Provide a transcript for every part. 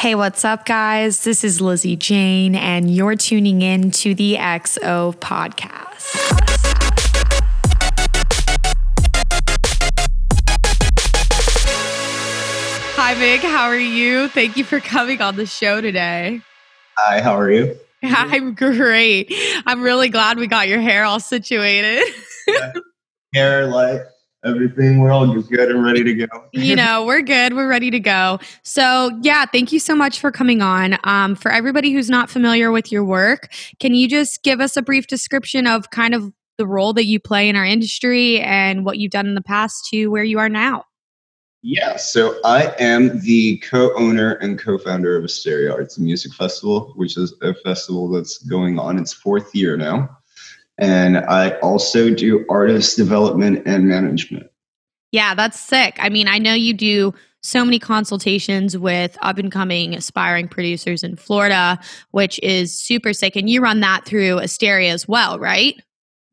Hey, what's up, guys? This is Lizzie Jane, and you're tuning in to the XO podcast. Hi, Mig. How are you? Thank you for coming on the show today. Hi, how are you? I'm great. I'm really glad we got your hair all situated. Yeah. Hair, light, everything. We're all just good and ready to go. you know, we're good. We're ready to go. So, yeah, thank you so much for coming on. Um, for everybody who's not familiar with your work, can you just give us a brief description of kind of the role that you play in our industry and what you've done in the past to where you are now? Yeah, so I am the co-owner and co-founder of Asteria Arts and Music Festival, which is a festival that's going on its fourth year now. And I also do artist development and management. Yeah, that's sick. I mean, I know you do so many consultations with up and coming aspiring producers in Florida, which is super sick. And you run that through Asteria as well, right?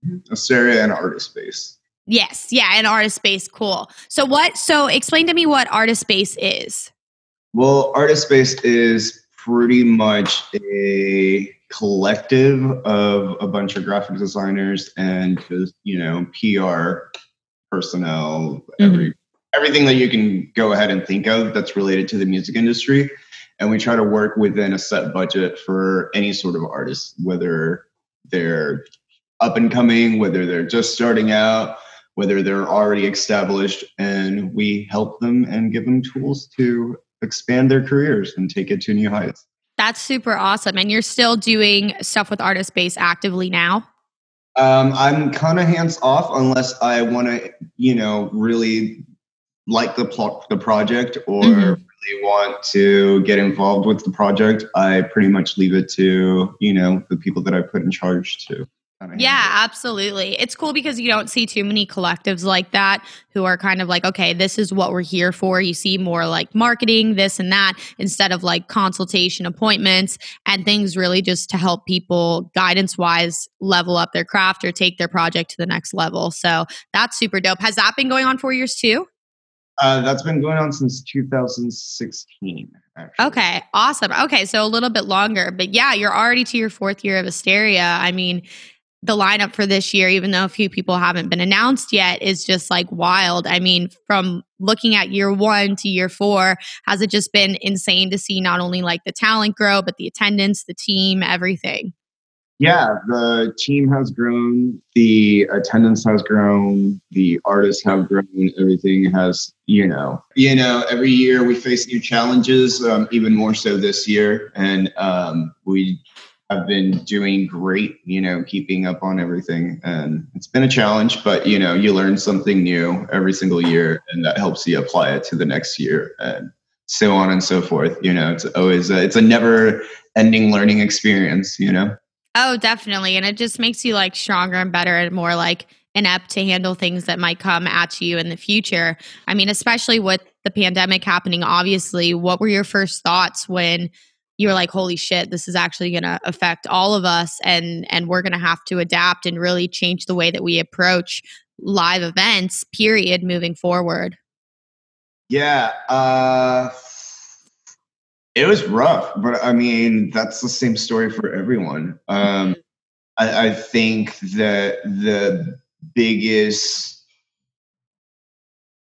Mm-hmm. Asteria and Artist Base. Yes, yeah, and Artist Base, cool. So what? So explain to me what Artist Base is. Well, Artist Base is pretty much a collective of a bunch of graphic designers and just you know PR personnel, mm-hmm. every everything that you can go ahead and think of that's related to the music industry. And we try to work within a set budget for any sort of artist, whether they're up and coming, whether they're just starting out, whether they're already established, and we help them and give them tools to expand their careers and take it to new heights. That's super awesome. And you're still doing stuff with Artist Base actively now? Um, I'm kind of hands off unless I want to, you know, really like the plot, the project, or Mhm. really want to get involved with the project. I pretty much leave it to, you know, the people that I put in charge to. Yeah, absolutely. It's cool because you don't see too many collectives like that who are kind of like, okay, this is what we're here for. You see more like marketing, this and that, instead of like consultation appointments and things really just to help people guidance wise level up their craft or take their project to the next level. So that's super dope. Has that been going on for years too? Uh, that's been going on since 2016. Actually. Okay, awesome. Okay, so a little bit longer, but yeah, you're already to your fourth year of Asteria. I mean, the lineup for this year, even though a few people haven't been announced yet, is just like wild. I mean, from looking at year one to year four, has it just been insane to see not only like the talent grow, but the attendance, the team, everything? Yeah, the team has grown, the attendance has grown, the artists have grown, everything has, you know, you know, every year we face new challenges, um, even more so this year, and um, we have been doing great, you know, keeping up on everything, and it's been a challenge, but you know, you learn something new every single year, and that helps you apply it to the next year, and so on and so forth. You know, it's always a, it's a never-ending learning experience. You know. Oh, definitely. And it just makes you like stronger and better and more like inept to handle things that might come at you in the future. I mean, especially with the pandemic happening, obviously, what were your first thoughts when you were like, holy shit, this is actually going to affect all of us and and we're going to have to adapt and really change the way that we approach live events, period, moving forward. Yeah, uh, it was rough, but I mean that's the same story for everyone. Um, I, I think that the biggest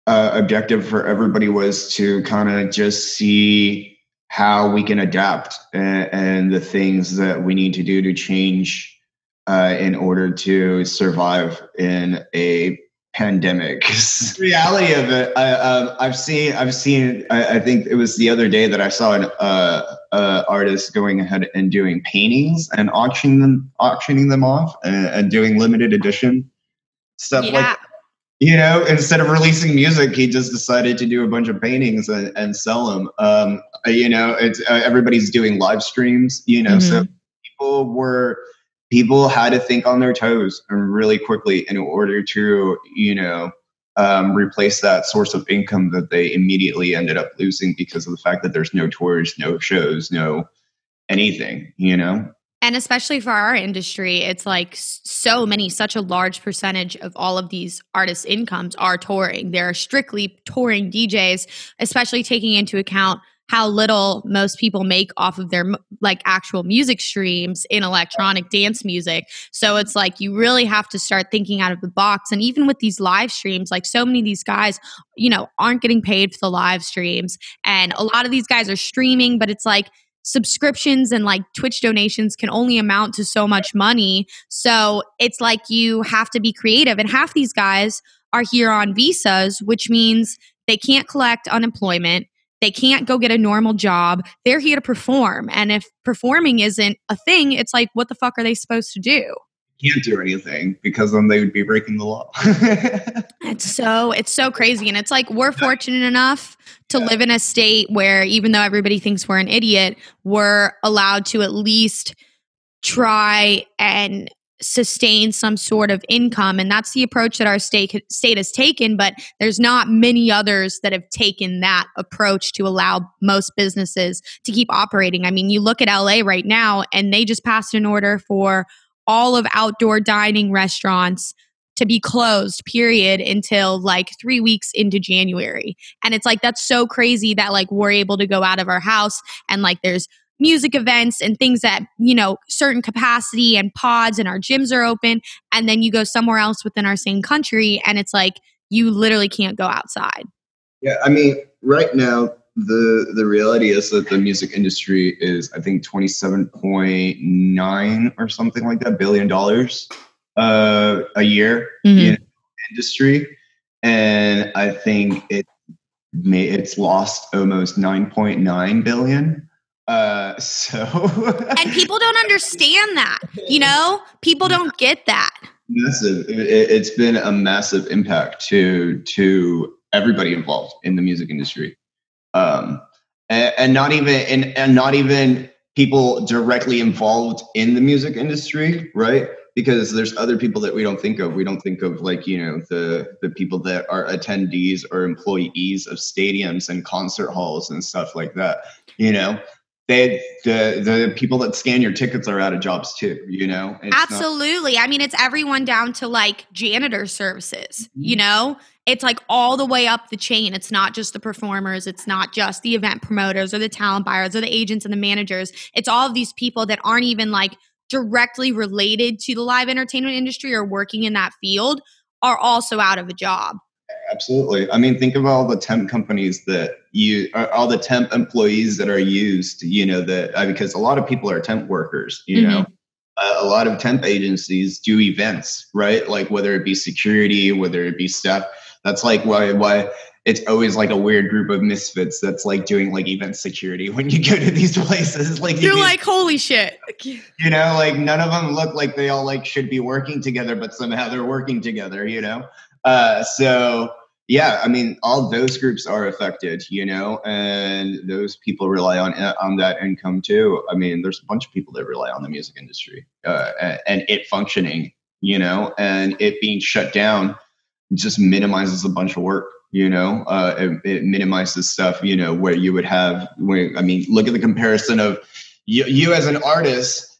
uh, objective for everybody was to kind of just see how we can adapt and, and the things that we need to do to change uh, in order to survive in a pandemic. reality of it, I, um, I've seen, I've seen. I, I, think it was the other day that I saw an uh, uh, artist going ahead and doing paintings and auctioning them, auctioning them off, and, and doing limited edition stuff Yeah. like. You know, instead of releasing music, he just decided to do a bunch of paintings and, and sell them. Um, uh, you know, it's uh, everybody's doing live streams. You know, so people were people had to think on their toes and really quickly in order to you know um, replace that source of income that they immediately ended up losing because of the fact that there's no tours no shows no anything you know And especially for our industry, it's like so many, such a large percentage of all of these artists' incomes are touring. They're strictly touring DJs, especially taking into account how little most people make off of their like actual music streams in electronic dance music. So it's like you really have to start thinking out of the box. And even with these live streams, like so many of these guys, you know, aren't getting paid for the live streams. And a lot of these guys are streaming, but it's like, subscriptions and like Twitch donations can only amount to so much money. So it's like you have to be creative. And half these guys are here on visas, which means they can't collect unemployment. They can't go get a normal job. They're here to perform. And if performing isn't a thing, it's like, what the fuck are they supposed to do? Can't do anything because then they would be breaking the law. it's so it's so crazy. And it's like we're fortunate enough to yeah. live in a state where even though everybody thinks we're an idiot, we're allowed to at least try and sustain some sort of income and that's the approach that our state state has taken but there's not many others that have taken that approach to allow most businesses to keep operating. I mean you look at LA right now and they just passed an order for all of outdoor dining restaurants to be closed period until like 3 weeks into January. And it's like that's so crazy that like we're able to go out of our house and like there's music events and things that you know certain capacity and pods and our gyms are open and then you go somewhere else within our same country and it's like you literally can't go outside yeah i mean right now the the reality is that the music industry is i think 27.9 or something like that billion dollars uh, a year mm-hmm. in industry and i think it may it's lost almost 9.9 billion uh, so and people don't understand that, you know, people don't get that. Massive. It, has been a massive impact to to everybody involved in the music industry, um, and, and not even and, and not even people directly involved in the music industry, right? because there's other people that we don't think of. We don't think of like you know the the people that are attendees or employees of stadiums and concert halls and stuff like that. You know, they the the people that scan your tickets are out of jobs too you know? It's absolutely. Not- i mean it's everyone down to like janitor services mm-hmm. you know? It's like all the way up the chain. It's not just the performers. It's not just the event promoters or the talent buyers or the agents and the managers. It's all of these people that aren't even like directly related to the live entertainment industry or working in that field are also out of a job Absolutely. I mean, think of all the temp companies that you, all the temp employees that are used. You know that uh, because a lot of people are temp workers. You mm-hmm. know, uh, a lot of temp agencies do events, right? Like whether it be security, whether it be stuff. That's like why why it's always like a weird group of misfits that's like doing like event security when you go to these places. Like you're like, holy shit. You know, like none of them look like they all like should be working together, but somehow they're working together. You know. Uh, so yeah, I mean, all those groups are affected, you know, and those people rely on on that income too. I mean, there's a bunch of people that rely on the music industry uh, and, and it functioning, you know, and it being shut down just minimizes a bunch of work you know uh, it, it, minimizes stuff you know where you would have where i mean look at the comparison of you, you as an artist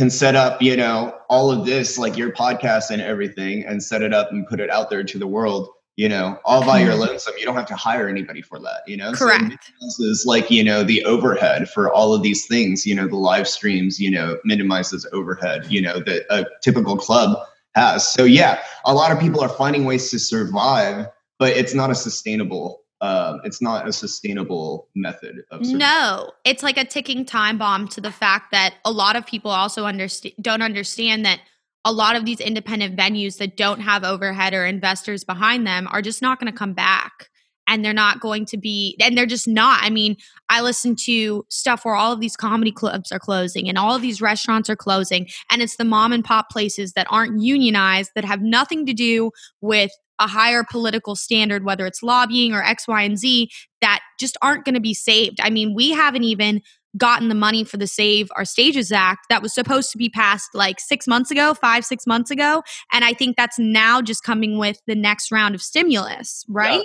can set up you know all of this like your podcast and everything and set it up and put it out there to the world you know, all by your mm-hmm. lonesome. You don't have to hire anybody for that, you know? Correct. So is like, you know, the overhead for all of these things, you know, the live streams, you know, minimizes overhead, you know, that a typical club has. So yeah, a lot of people are finding ways to survive, but it's not a sustainable um, it's not a sustainable method of no it's like a ticking time bomb to the fact that a lot of people also understand don't understand that a lot of these independent venues that don't have overhead or investors behind them are just not going to come back. And they're not going to be and they're just not. I mean i listen to stuff where all of these comedy clubs are closing and all of these restaurants are closing and it's the mom and pop places that aren't unionized that have nothing to do with a higher political standard whether it's lobbying or x y and z that just aren't going to be saved i mean we haven't even gotten the money for the Save Our Stages Act that was supposed to be passed like six months ago, five, six months ago. And I think that's now just coming with the next round of stimulus, right? Yeah.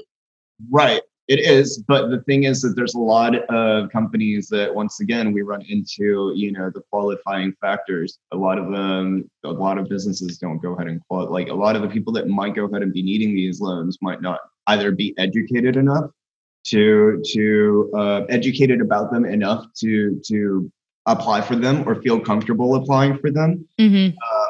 Right. It is, but the thing is that there's a lot of companies that once again we run into, you know, the qualifying factors. A lot of them, a lot of businesses don't go ahead and qualify. Like a lot of the people that might go ahead and be needing these loans might not either be educated enough to to uh, educated about them enough to to apply for them or feel comfortable applying for them. Mm-hmm. Uh,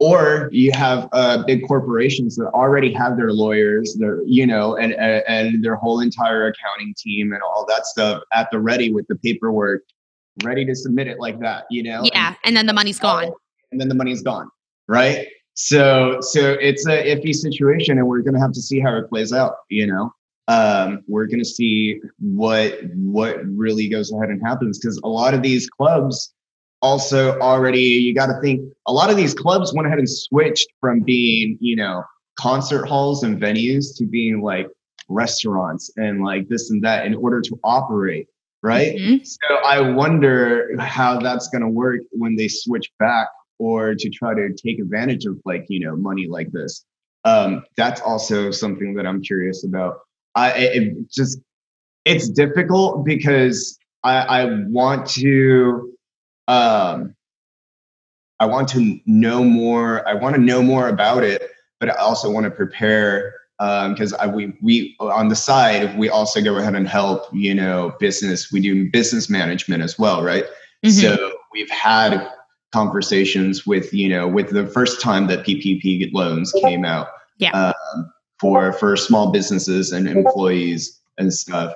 or you have uh, big corporations that already have their lawyers, their you know, and, and and their whole entire accounting team and all that stuff at the ready with the paperwork, ready to submit it like that, you know. Yeah, and, and then the money's gone. And then the money's gone, right? So so it's a iffy situation, and we're gonna have to see how it plays out, you know um, we're going to see what what really goes ahead and happens because a lot of these clubs also already you got to think a lot of these clubs went ahead and switched from being you know concert halls and venues to being like restaurants and like this and that in order to operate right? Mhm. so i wonder how that's going to work when they switch back or to try to take advantage of like you know money like this. Um that's also something that i'm curious about. I it it just it's difficult because i i want to um i want to know more i want to know more about it but i also want to prepare because I we we on the side we also go ahead and help you know business we do business management as well right Mhm. so we've had conversations with you know with the first time that PPP loans came out Yeah. um, for for small businesses and employees and stuff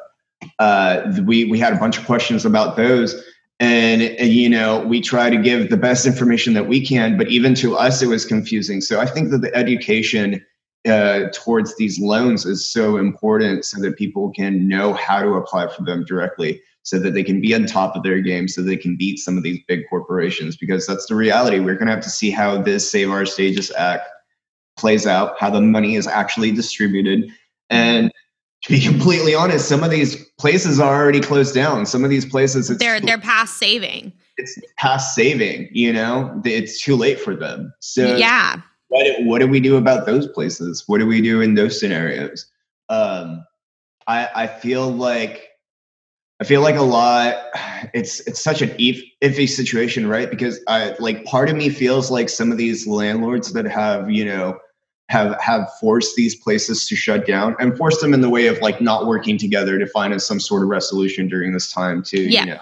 uh, we we had a bunch of questions about those and, you know we try to give the best information that we can but even to us it was confusing. So i think that the education uh, towards these loans is so important so that people can know how to apply for them directly so that they can be on top of their game so they can beat some of these big corporations because that's the reality. We're going to have to see how this save our stages act plays out how the money is actually distributed. And to be completely honest some of these places are already closed down some of these places it's they're they're past saving. it's past saving you know it's too late for them so yeah. what, what do we do about those places? What do we do in those scenarios? Um, I, I feel like I feel like a lot. It's it's such an if, iffy situation, right? Because I like part of me feels like some of these landlords that have you know have have forced these places to shut down and forced them in the way of like not working together to find some sort of resolution during this time to Yeah. you know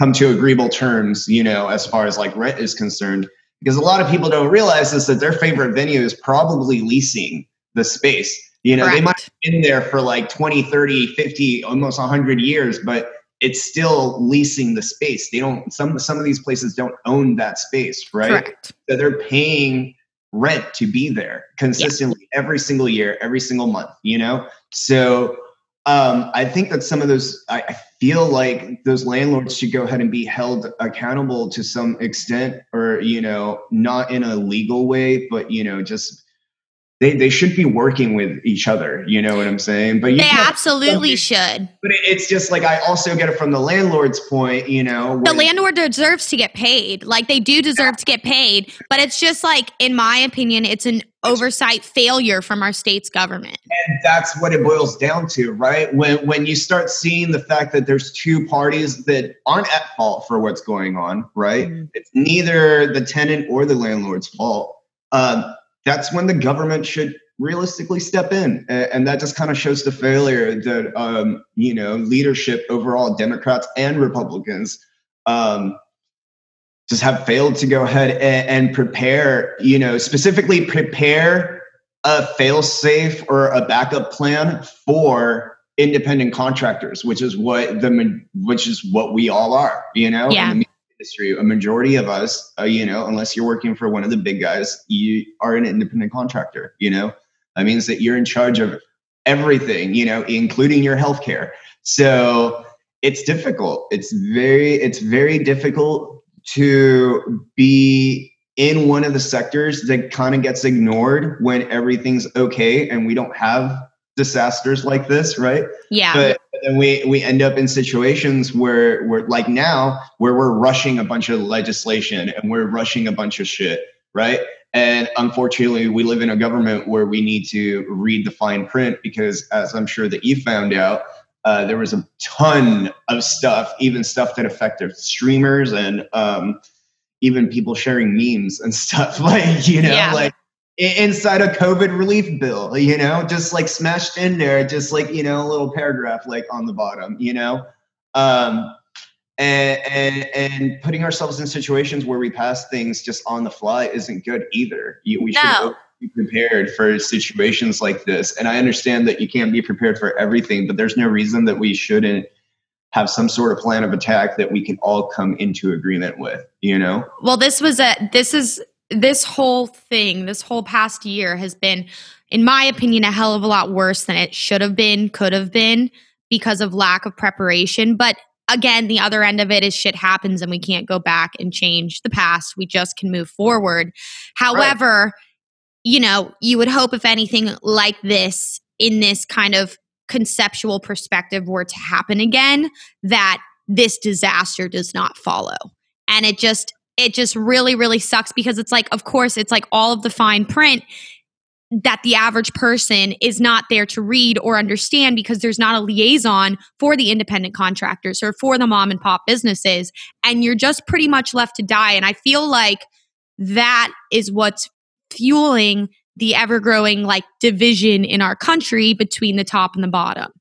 come to agreeable terms. You know, as far as like rent is concerned because a lot of people don't realize is that their favorite venue is probably leasing the space. You know, they might Correct. have been there for like 20, 30, 50, almost 100 years, but it's still leasing the space. They don't some some of these places don't own that space, right? Correct. So they're paying rent to be there consistently every single year, every single month, you know? So um, I think that some of those, I, I feel like those landlords should go ahead and be held accountable to some extent, or, you know, not in a legal way, but, you know, just they, they should be working with each other. You know what I'm saying? But you They absolutely should. But it's just like I also get it from the landlord's point, you know. The landlord deserves to get paid. Like they do deserve to get paid, but it's just like, in my opinion, it's an oversight failure from our state's government. and that's what it boils down to, right? When when you start seeing the fact that there's two parties that aren't at fault for what's going on, right? Mhm. It's neither the tenant or the landlord's fault. Um, that's when the government should realistically step in, and that just kind of shows the failure that um, you know leadership overall, Democrats and Republicans. Um, just have failed to go ahead and, and prepare, you know, specifically prepare a fail safe or a backup plan for independent contractors, which is what the which is what we all are, you know, Yeah. In industry. A majority of us, uh, you know, unless you're working for one of the big guys, you are an independent contractor. You know, that means that you're in charge of everything, you know, including your healthcare. So it's difficult. It's very it's very difficult to be in one of the sectors that kind of gets ignored when everything's okay and we don't have disasters like this, right? Yeah. But then we we end up in situations where we're like now where we're rushing a bunch of legislation and we're rushing a bunch of shit, right? And unfortunately, we live in a government where we need to read the fine print because, as I'm sure that you found out, uh, there was a ton of stuff, even stuff that affected streamers and um, even people sharing memes and stuff. Like you know, Yeah. like inside a COVID relief bill, you know, just like smashed in there, just like, you know, a little paragraph like on the bottom, you know? Um, and, and, and putting ourselves in situations where we pass things just on the fly isn't good either. You, we No. should be prepared for situations like this. And I understand that you can't be prepared for everything, but there's no reason that we shouldn't have some sort of plan of attack that we can all come into agreement with, you know? Well, this was a this is this whole thing, this whole past year has been, in my opinion, a hell of a lot worse than it should have been, could have been, because of lack of preparation. But again, the other end of it is shit happens and we can't go back and change the past. We just can move forward. However, you know, you would hope if anything like this in this kind of conceptual perspective were to happen again, that this disaster does not follow. And it just it just really really sucks because it's like of course it's like all of the fine print that the average person is not there to read or understand because there's not a liaison for the independent contractors or for the mom and pop businesses. And you're just pretty much left to die. And i feel like that is what's fueling the ever growing like division in our country between the top and the bottom.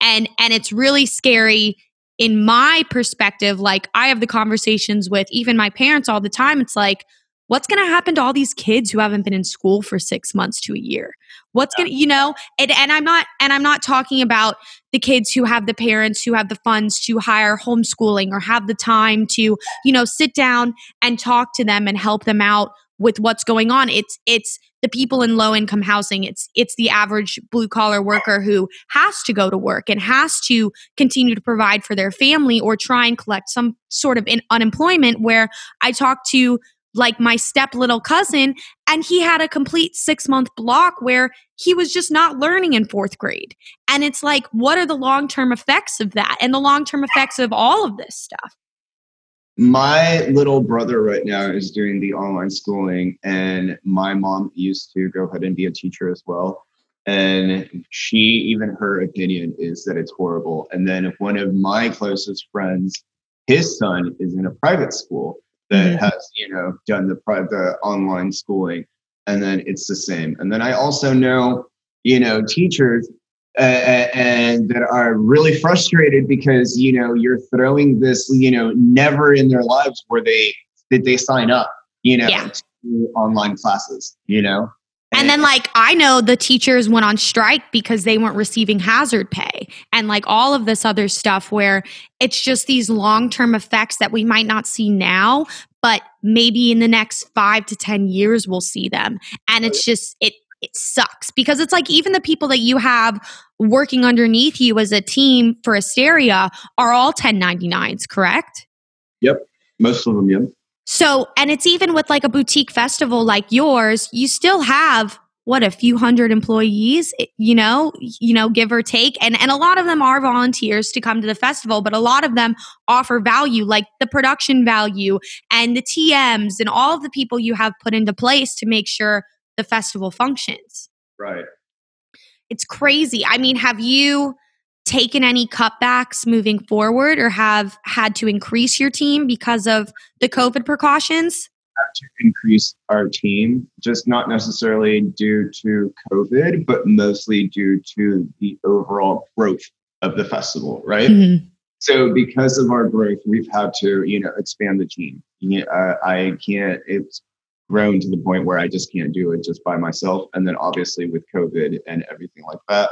And and it's really scary in my perspective like i have the conversations with even my parents all the time. It's like what's going to happen to all these kids who haven't been in school for 6 months to a year what's going to you know and, and i'm not and i'm not talking about the kids who have the parents who have the funds to hire homeschooling or have the time to you know sit down and talk to them and help them out with what's going on. It's it's the people in low income housing. It's it's the average blue collar worker who has to go to work and has to continue to provide for their family or try and collect some sort of in unemployment where i talked to like my step little cousin and he had a complete 6 month block where he was just not learning in 4th grade and it's like what are the long term effects of that and the long term effects of all of this stuff My little brother right now is doing the online schooling, and my mom used to go ahead and be a teacher as well. And she, even her opinion is that it's horrible. And then if one of my closest friends, his son is in a private school that Mhm. has, you know, done the the online schooling, and then it's the same. And then I also know, you know, teachers uh, and that are really frustrated because you know you're throwing this you know never in their lives where they did they sign up you know Yeah. to online classes you know And then, like, I know the teachers went on strike because they weren't receiving hazard pay and, like, all of this other stuff where it's just these long term effects that we might not see now, but maybe in the next five to 10 years, we'll see them. And it's just, it, it sucks because it's like even the people that you have working underneath you as a team for Asteria are all 1099s, correct? Yep. Most of them yeah So, and it's even with like a boutique festival like yours, you still have what a few hundred employees, eh, you know, you know, give or take. And and a lot of them are volunteers to come to the festival, but a lot of them offer value like the production value and the TMs and all of the people you have put into place to make sure the festival functions. right It's crazy. I mean, have you taken any cutbacks moving forward or have had to increase your team because of the COVID precautions? to increase our team just not necessarily due to covid but mostly due to the overall growth of the festival right? So because of our growth we've had to you know expand the team. Yeah, uh, i can't it's grown to the point where i just can't do it just by myself. And then obviously with covid and everything like that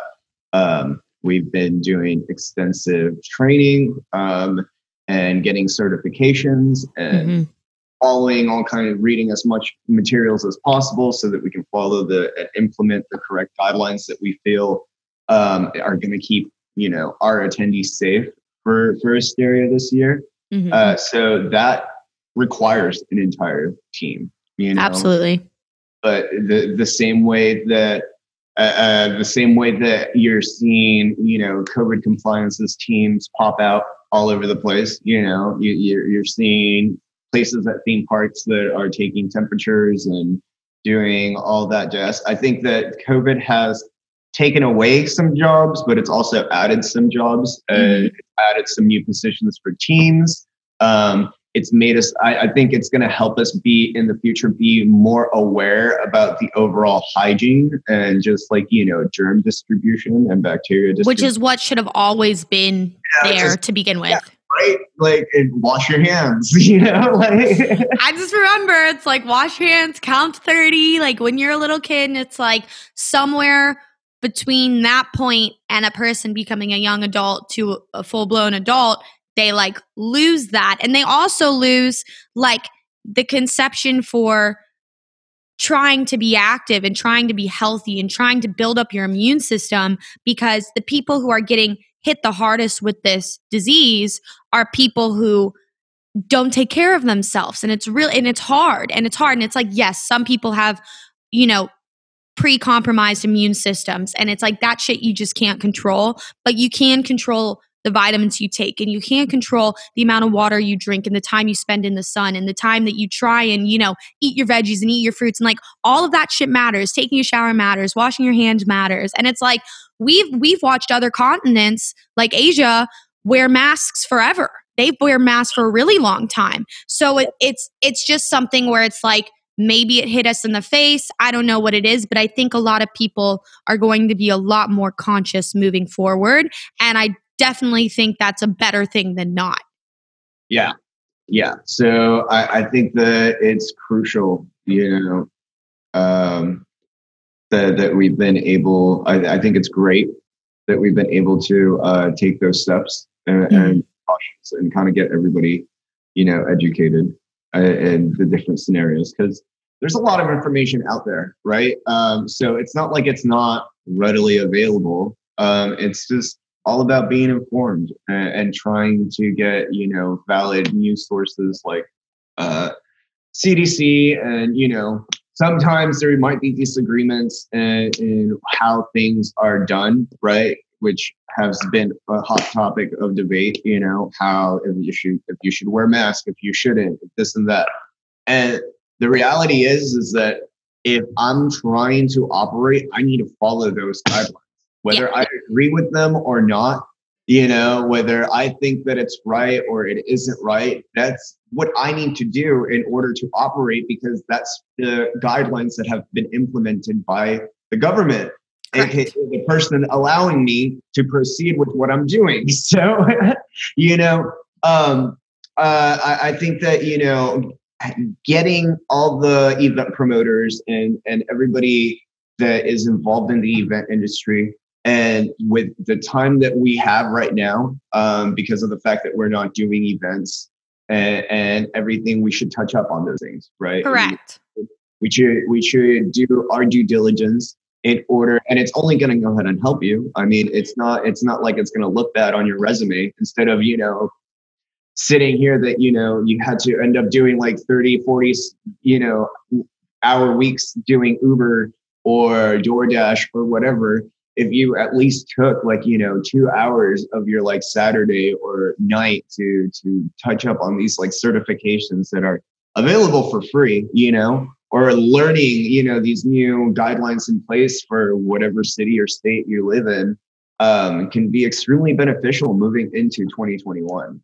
um, we've been doing extensive training um, and getting certifications and Mm-hmm. following all kind of reading as much materials as possible so that we can follow the implement the correct guidelines that we feel um, are going to keep you know our attendees safe for for Asteria this year. Mhm. Uh, so that requires an entire team. You know, Absolutely. but the the same way that uh, uh, the same way that you're seeing, you know, COVID compliances teams pop out all over the place. You know, you, you're you're seeing places at theme parks that are taking temperatures and doing all that jazz. I think that COVID has taken away some jobs, but it's also added some jobs. Uh, it's added some new positions for teams. Um, it's made us I, I think it's going to help us be in the future be more aware about the overall hygiene and just like you know germ distribution and bacteria distribution which is what should have always been Yeah, there just- to begin with yeah. right like wash your hands you know like I just remember it's like wash your hands, count 30. Like when you're a little kid, and it's like somewhere between that point and a person becoming a young adult to a full blown adult, they like lose that. And they also lose like the conception for trying to be active and trying to be healthy and trying to build up your immune system because the people who are getting hit the hardest with this disease are people who don't take care of themselves. And it's real and it's hard and it's hard. And it's like yes some people have you know pre-compromised immune systems. And it's like that shit you just can't control. But you can control the vitamins you take and you can't control the amount of water you drink and the time you spend in the sun and the time that you try and you know eat your veggies and eat your fruits and like all of that shit matters. Taking a shower matters. Washing your hands matters. And it's like we've we've watched other continents like asia wear masks forever. They wear masks for a really long time. So it, it's it's just something where it's like maybe it hit us in the face. I don't know what it is but i think a lot of people are going to be a lot more conscious moving forward. And i definitely think that's a better thing than not Yeah, yeah. So I, I think that it's crucial, you know, um, that that we've been able. I, I think it's great that we've been able to uh, take those steps and, and and kind of get everybody, you know, educated uh, in the different scenarios because there's a lot of information out there, right? Um, so it's not like it's not readily available. Um, it's just all about being informed and, and trying to get you know valid news sources like uh, CDC and you know sometimes there might be disagreements in, in how things are done right? Which has been a hot topic of debate you know how if you should if you should wear mask if you shouldn't this and that. And the reality is is that if i'm trying to operate i need to follow those guidelines whether I agree with them or not, you know, whether I think that it's right or it isn't right, that's what I need to do in order to operate because that's the guidelines that have been implemented by the government. aka the person allowing me to proceed with what I'm doing. So, you know, um, uh, I, I think that, you know, getting all the event promoters and, and everybody that is involved in the event industry and with the time that we have right now, um, because of the fact that we're not doing events and, and everything, we should touch up on those things, right? correct We should we should do our due diligence in order, and it's only going to go ahead and help you. I mean, it's not it's not like it's going to look bad on your resume. Instead of you know sitting here that you know you had to end up doing like 30 40 you know hour weeks doing uber or doordash or whatever if you at least took like you know two hours of your like saturday or night to to touch up on these like certifications that are available for free you know or learning you know these new guidelines in place for whatever city or state you live in um, can be extremely beneficial moving into 2021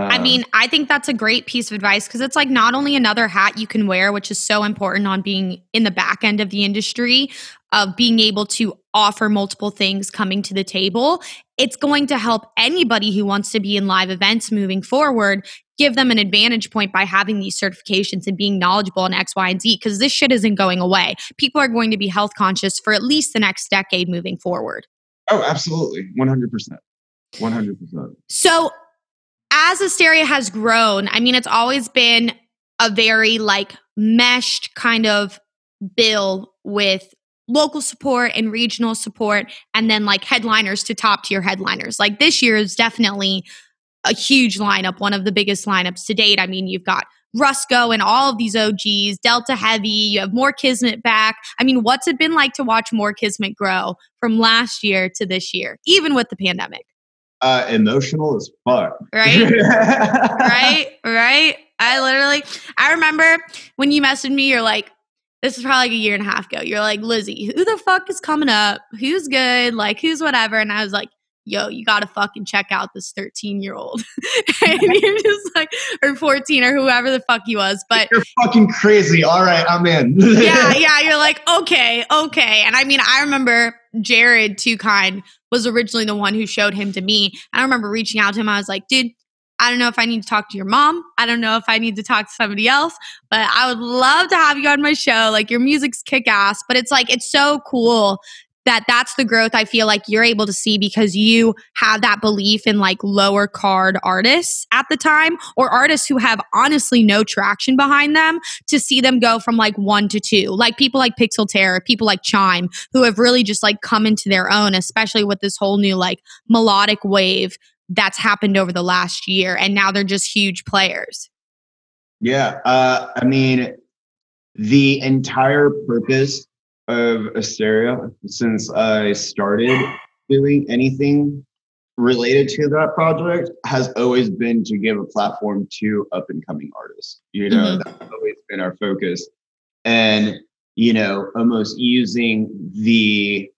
I Um, mean, I think that's a great piece of advice because it's like not only another hat you can wear, which is so important on being in the back end of the industry, of being able to offer multiple things coming to the table. It's going to help anybody who wants to be in live events moving forward give them an advantage point by having these certifications and being knowledgeable in X, Y, and Z because this shit isn't going away. People are going to be health conscious for at least the next decade moving forward. oh absolutely 100% 100% So, as Asteria has grown, I mean, it's always been a very like meshed kind of bill with local support and regional support, and then like headliners to top tier headliners. Like this year is definitely a huge lineup, one of the biggest lineups to date. I mean, you've got Rusko and all of these OGs, Delta Heavy, you have Moore Kismet back. I mean, what's it been like to watch Moore Kismet grow from last year to this year, even with the pandemic? Uh, emotional as fuck Right? right right i literally i remember when you messaged me you're like this is probably like a year and a half ago you're like lizzie who the fuck is coming up who's good like who's whatever and i was like yo, you got to fucking check out this 13 year old. and you're just like, or 14 or whoever the fuck he was. But you're fucking crazy. All right, I'm in. yeah, yeah. You're like, okay, okay. And I mean, I remember Jared Too Kind was originally the one who showed him to me. I remember reaching out to him. I was like, dude, I don't know if I need to talk to your mom. I don't know if I need to talk to somebody else, but I would love to have you on my show. Like your music's kick ass, but it's like, it's so cool that that's the growth I feel like you're able to see because you have that belief in like lower card artists at the time or artists who have honestly no traction behind them to see them go from like one to two. Like people like Pixel Terror, people like Chime, who have really just like come into their own, especially with this whole new like melodic wave that's happened over the last year. And now they're just huge players. Yeah. Uh, I mean, the entire purpose of Asteria since I started doing anything related to that project has always been to give a platform to up and coming artists. You know, mm-hmm. that's always been our focus. And, you know, almost using the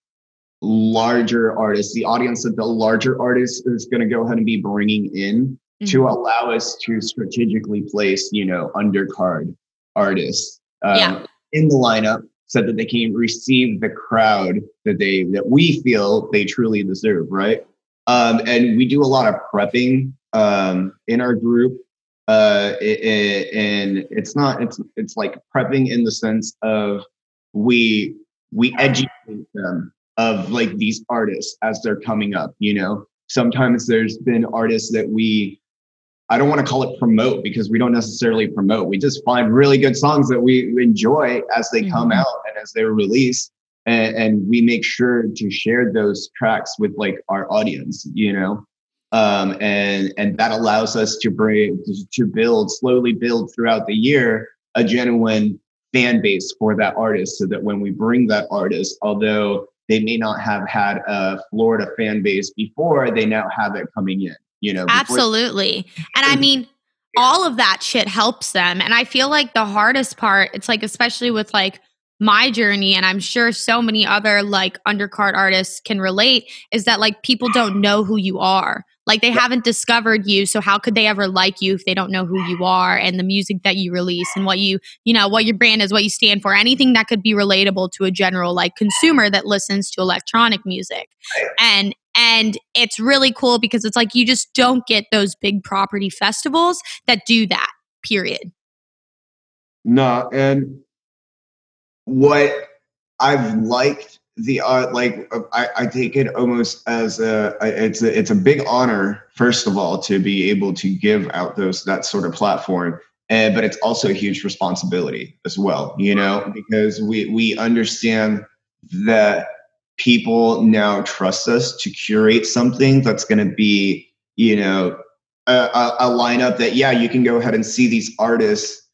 larger artists, the audience that the larger artist is going to go ahead and be bringing in mm-hmm. to allow us to strategically place, you know, undercard artists um, yeah. in the lineup so that they can receive the crowd that they that we feel they truly deserve, right? Um, and we do a lot of prepping um, in our group, uh, it, it, and it's not it's it's like prepping in the sense of we we educate them of like these artists as they're coming up. You know, sometimes there's been artists that we I don't want to call it promote because we don't necessarily promote. We just find really good songs that we enjoy as they mm-hmm. come out and as they're released. And, and, we make sure to share those tracks with like our audience, you know? Um, and, and that allows us to bring, to build, slowly build throughout the year, a genuine fan base for that artist so that when we bring that artist, although they may not have had a Florida fan base before, they now have it coming in you know absolutely. And i mean all of that shit helps them. And i feel like the hardest part it's like especially with like my journey and i'm sure so many other like undercard artists can relate is that like people don't know who you are. Like they haven't discovered you so how could they ever like you if they don't know who you are and the music that you release and what you you know what your brand is what you stand for anything that could be relatable to a general like consumer that listens to electronic music. And and it's really cool because it's like you just don't get those big property festivals that do that, period. No, and what I've liked the art, like I, I take it almost as a it's a it's a big honor, first of all, to be able to give out those that sort of platform. And, but it's also a huge responsibility as well, you know, because we we understand that people now trust us to curate something that's going to be, you know, a, a, a, lineup that, yeah, you can go ahead and see these artists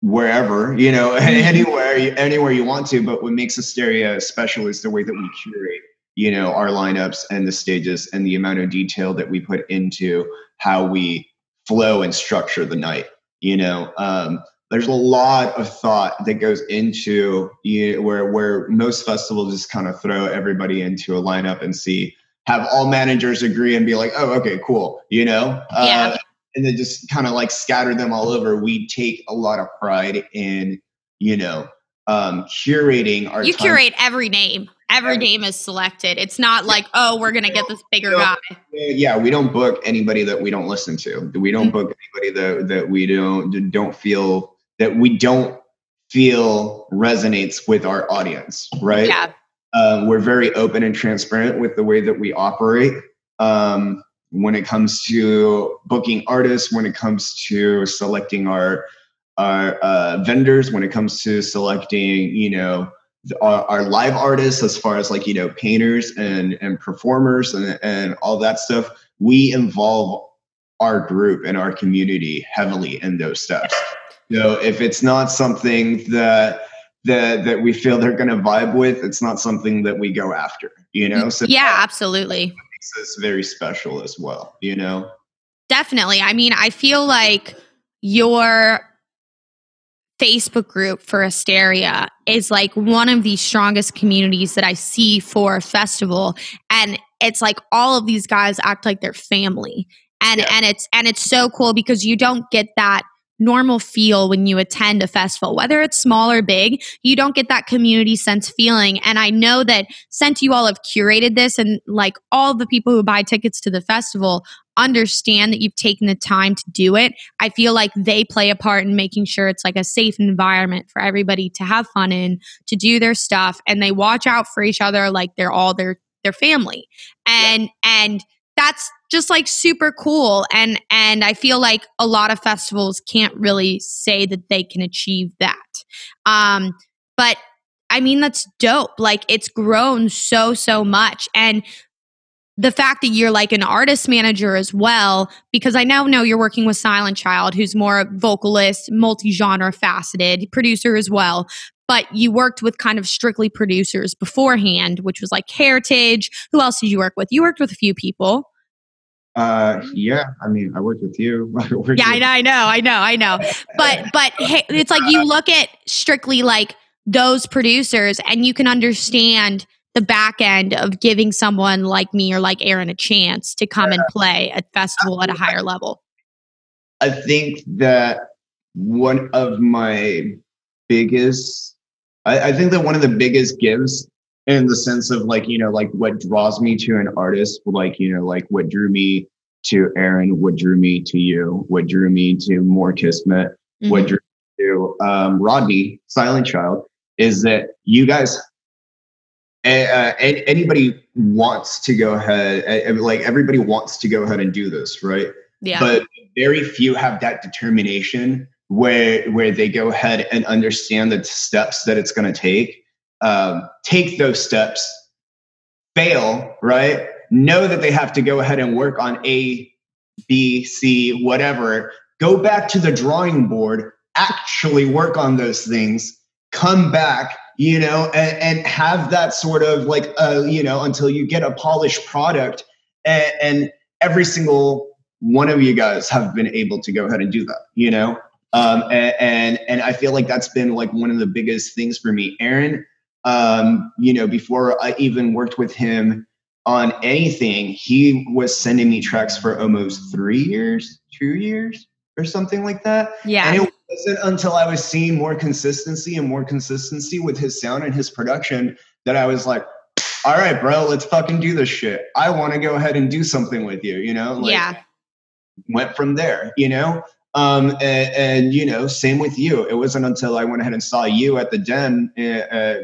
wherever, you know, mm-hmm. anywhere, anywhere you want to. But what makes Asteria special is the way that we curate, you know, our lineups and the stages and the amount of detail that we put into how we flow and structure the night, you know. Um, there's a lot of thought that goes into you know, where where most festivals just kind of throw everybody into a lineup and see have all managers agree and be like, oh, okay, cool, you know, yeah. Uh, and then just kind of like scatter them all over. We take a lot of pride in you know um, curating our. You time. curate every name. Every name is selected. It's not like, oh, we're gonna get this bigger guy. Yeah, we don't book anybody that we don't listen to. We don't mm-hmm. book anybody that that we don't don't feel that we don't feel resonates with our audience, right? Yeah. Uh, we're very open and transparent with the way that we operate. Um, when it comes to booking artists, when it comes to selecting our our uh, vendors, when it comes to selecting, you know, our, our, live artists, as far as like you know, painters and and performers and and all that stuff, we involve our group and our community heavily in those steps. So if it's not something that that that we feel they're going to vibe with, it's not something that we go after. You know. So yeah, absolutely. Makes us very special as well. You know. Definitely. I mean, I feel like your Facebook group for Asteria is like one of the strongest communities that I see for a festival. And it's like all of these guys act like they're family. And Yeah. and it's and it's so cool because you don't get that normal feel when you attend a festival, whether it's small or big, you don't get that community sense feeling. And I know that since you all have curated this and like all the people who buy tickets to the festival understand that you've taken the time to do it, I feel like they play a part in making sure it's like a safe environment for everybody to have fun in, to do their stuff, and they watch out for each other like they're all their their family. And and that's just like super cool and and I feel like a lot of festivals can't really say that they can achieve that. Um but I mean that's dope. Like it's grown so so much and the fact that you're like an artist manager as well, because I now know you're working with Silent Child, who's more vocalist, multi genre faceted, producer as well. But you worked with kind of strictly producers beforehand, which was like Heritage. Who else did you work with? You worked with a few people. Uh, yeah. I mean, I worked with you. I worked Yeah, I with- know, I know, I know, I know. But but hey, it's like you look at strictly like those producers and you can understand the back end of giving someone like me or like Aaron a chance to come and play at festival at a higher level. I think that one of my biggest, I, I think that one of the biggest gives in the sense of like, you know, like what draws me to an artist, like, you know, like what drew me to Aaron, what drew me to you, what drew me to Moore Kismet, what Mhm. drew me to um, Rodney, Silent Child, is that you guys, uh, anybody wants to go ahead, like everybody wants to go ahead and do this, right? Yeah. but very few have that determination where where they go ahead and understand the steps that it's going to take um, take those steps fail right? Know that they have to go ahead and work on a b c whatever. Go back to the drawing board actually work on those things come back you know and, and have that sort of like uh, you know until you get a polished product and, and every single one of you guys have been able to go ahead and do that you know um, and, and and i feel like that's been like one of the biggest things for me aaron um, you know before i even worked with him on anything he was sending me tracks for almost three years two years or something like that yeah. and it wasn't until I was seeing more consistency and more consistency with his sound and his production that I was like, all right, bro, let's fucking do this shit. I want to go ahead and do something with you, you know? Like, yeah. Went from there, you know? Um, and, and, you know, same with you. It wasn't until I went ahead and saw you at the den, uh, uh,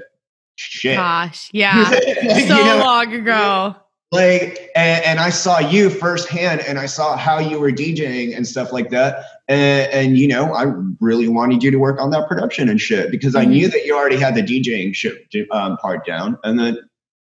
shit. Gosh. Yeah. So you know, long ago. like and, and i saw you firsthand and i saw how you were djing and stuff like that and, and you know i really wanted you to work on that production and shit because i Mhm. knew that you already had the djing shit um, part down and then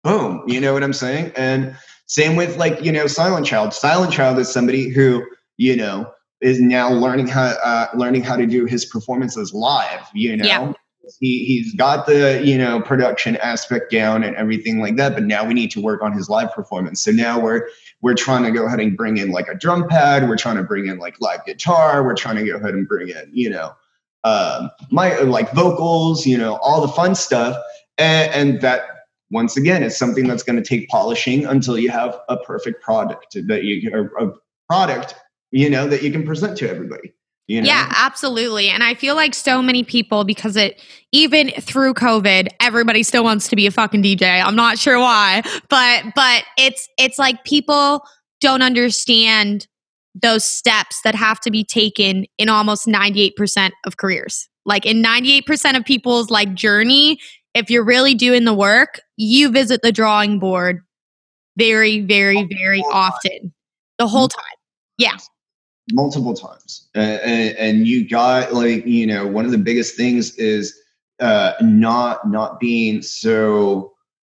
boom you know what i'm saying and same with like you know silent child silent child is somebody who you know is now learning how uh, learning how to do his performances live you know? Yeah. he, he's got the you know production aspect down and everything like that but now we need to work on his live performance. So now we're we're trying to go ahead and bring in like a drum pad. We're trying to bring in like live guitar. We're trying to go ahead and bring in you know um my like vocals you know all the fun stuff. And, and that once again is something that's going to take polishing until you have a perfect product that you or a product you know that you can present to everybody you know Yeah, absolutely. And I feel like so many people, because it, even through COVID, everybody still wants to be a fucking DJ. I'm not sure why, but, but it's, it's like people don't understand those steps that have to be taken in almost 98% of careers. Like in 98% of people's like journey, if you're really doing the work, you visit the drawing board very, very, very often the whole mm-hmm. time. Yeah. Multiple times. Uh, and, and you got like you know one of the biggest things is uh not not being so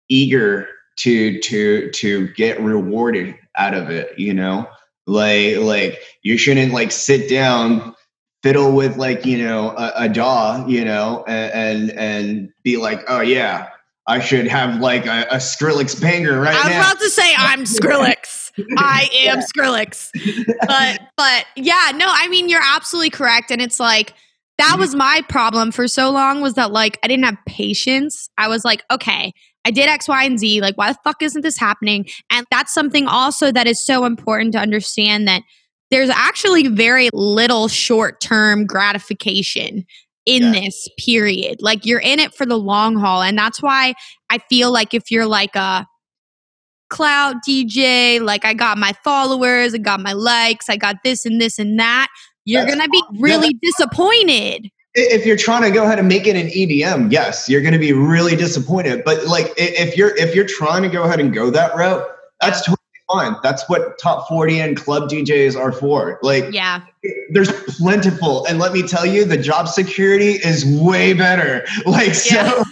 eager to to to get rewarded out of it you know? Like like you shouldn't like sit down fiddle with like you know a, a daw you know and, and and be like oh yeah i should have like a, a skrillex banger right I was now. about to say I'm Skrillex. I am Skrillex. But but yeah, no, I mean you're absolutely correct. And it's like that was my problem for so long was that like I didn't have patience. I was like, okay, I did X, Y, and Z. Like, why the fuck isn't this happening? And that's something also that is so important to understand that there's actually very little short term gratification in yeah. this period. Like, you're in it for the long haul. And that's why I feel like if you're like a clout DJ, like I got my followers, I got my likes, I got this and this and that, you're going to be really disappointed if you're trying to go ahead and make it an EDM, yes, you're going to be really disappointed. But like if you're if you're trying to go ahead and go that route, that's totally fine. That's what top 40 and club DJs are for. Like yeah. There's plentiful and let me tell you the job security is way better. Like yeah. so